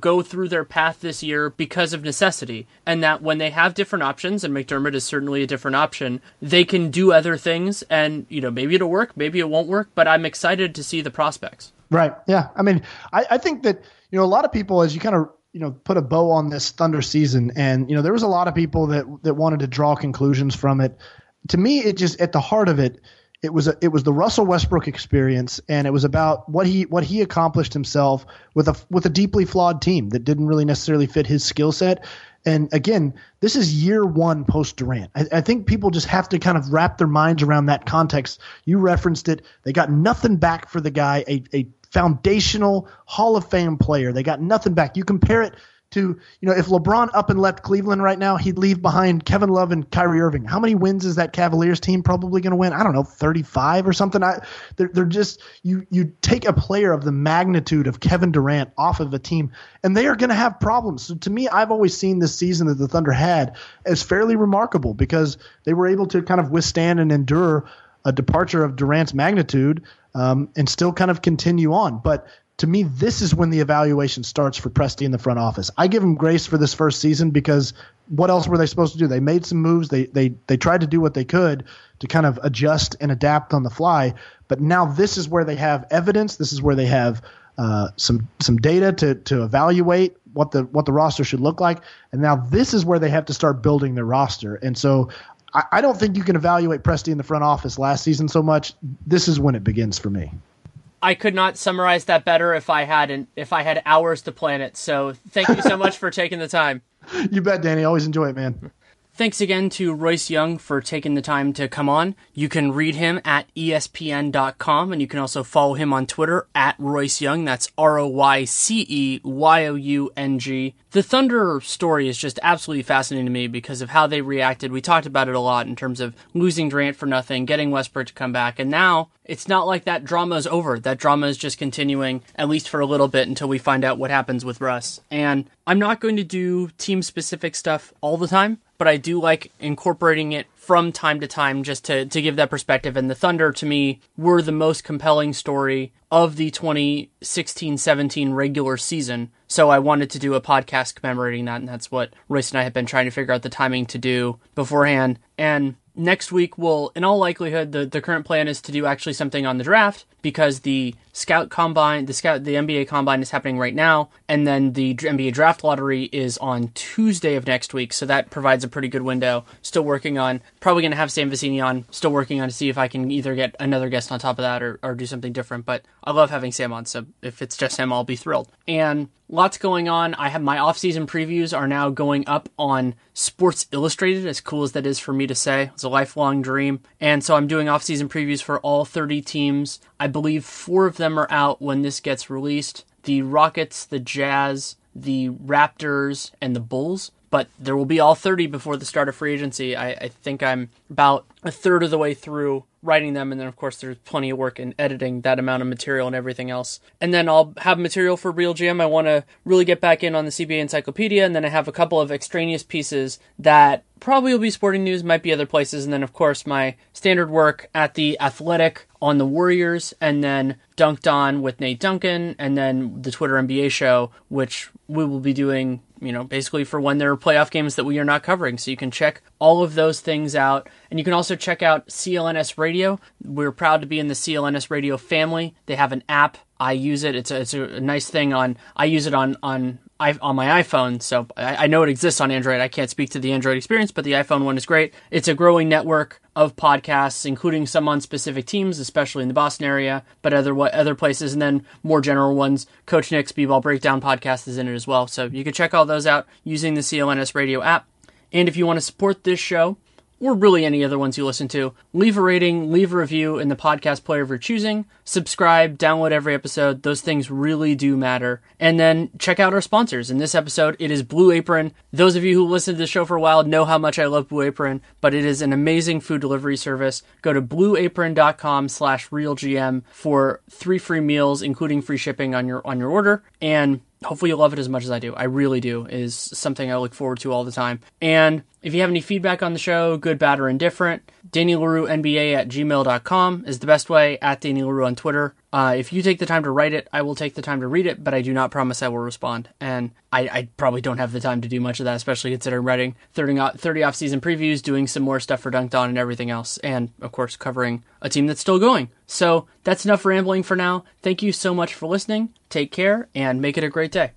go through their path this year because of necessity, and that when they have different options, and McDermott is certainly a different option, they can do other things. And, you know, maybe it'll work, maybe it won't work, but I'm excited to see the prospects. Right. Yeah. I mean, I, I think that, you know, a lot of people, as you kind of you know put a bow on this thunder season and you know there was a lot of people that that wanted to draw conclusions from it to me it just at the heart of it it was a, it was the Russell Westbrook experience, and it was about what he what he accomplished himself with a with a deeply flawed team that didn't really necessarily fit his skill set. And again, this is year one post Durant. I, I, think people just have to kind of wrap their minds around that context. You referenced it. They got nothing back for the guy, a, a foundational Hall of Fame player. They got nothing back. You compare it to, you know, if LeBron up and left Cleveland right now, he'd leave behind Kevin Love and Kyrie Irving. How many wins is that Cavaliers team probably going to win? I don't know, 35 or something. I, they're, they're just, you, you take a player of the magnitude of Kevin Durant off of a team, and they are going to have problems. So to me, I've always seen this season that the Thunder had as fairly remarkable because they were able to kind of withstand and endure a departure of Durant's magnitude um, and still kind of continue on. But to me, this is when the evaluation starts for Presti in the front office. I give him grace for this first season because what else were they supposed to do? They made some moves. They they they tried to do what they could to kind of adjust and adapt on the fly. But now this is where they have evidence. This is where they have uh, some some data to to evaluate what the what the roster should look like. And now this is where they have to start building their roster. And so I, I don't think you can evaluate Presti in the front office last season so much. This is when it begins for me. I could not summarize that better if I had an, if I had hours to plan it. So thank you so much for taking the time. [LAUGHS] You bet, Danny. Always enjoy it, man. Thanks again to Royce Young for taking the time to come on. You can read him at ESPN.com and you can also follow him on Twitter at Royce Young. That's R O Y C E Y O U N G. The Thunder story is just absolutely fascinating to me because of how they reacted. We talked about it a lot in terms of losing Durant for nothing, getting Westbrook to come back, and now it's not like that drama is over. That drama is just continuing, at least for a little bit, until we find out what happens with Russ. And I'm not going to do team specific stuff all the time but I do like incorporating it from time to time just to, to give that perspective. And the Thunder, to me, were the most compelling story of the 2016 17 regular season. So I wanted to do a podcast commemorating that. And that's what Royce and I have been trying to figure out the timing to do beforehand. And next week will in all likelihood the, the current plan is to do actually something on the draft because the scout combine the scout the NBA combine is happening right now and then the NBA draft lottery is on Tuesday of next week so that provides a pretty good window still working on probably going to have Sam Vecenie on still working on to see if I can either get another guest on top of that or, or do something different but I love having Sam on so if it's just him I'll be thrilled and lots going on. I have my off-season previews are now going up on Sports Illustrated, as cool as that is for me to say. It's a lifelong dream. And so I'm doing off-season previews for all 30 teams. I believe four of them are out when this gets released. The Rockets, the Jazz, the Raptors, and the Bulls. But there will be all 30 before the start of free agency. I, I think I'm about a third of the way through writing them and then of course there's plenty of work in editing that amount of material and everything else and then i'll have material for RealGM i want to really get back in on the cba encyclopedia and then i have a couple of extraneous pieces that probably will be sporting news might be other places and then of course my standard work at the athletic on the warriors and then dunked on with nate duncan and then the twitter nba show which we will be doing you know, basically for when there are playoff games that we are not covering. So you can check all of those things out. And you can also check out CLNS Radio. We're proud to be in the CLNS Radio family. They have an app. I use it. It's a, it's a nice thing on, I use it on, on, on my iPhone. So I, I know it exists on Android. I can't speak to the Android experience, but the iPhone one is great. It's a growing network of podcasts, including some on specific teams, especially in the Boston area, but other other places, and then more general ones. Coach Nick's B-ball breakdown podcast is in it as well. So you can check all those out using the CLNS radio app. And if you want to support this show, or really any other ones you listen to, leave a rating, leave a review in the podcast player of your choosing, subscribe, download every episode. Those things really do matter. And then check out our sponsors. In this episode, it is Blue Apron. Those of you who listen to the show for a while know how much I love Blue Apron, but it is an amazing food delivery service. Go to blueapron.com slash realgm for three free meals, including free shipping on your on your order. And hopefully you'll love it as much as I do. I really do. Is something I look forward to all the time. And if you have any feedback on the show, good, bad, or indifferent, Danny Leroux NBA at gmail.com is the best way, at Danny Leroux on Twitter. Uh, if you take the time to write it, I will take the time to read it, but I do not promise I will respond. And I, I probably don't have the time to do much of that, especially considering writing 30, 30 off-season previews, doing some more stuff for Dunked On and everything else, and, of course, covering a team that's still going. So that's enough rambling for now. Thank you so much for listening. Take care and make it a great day.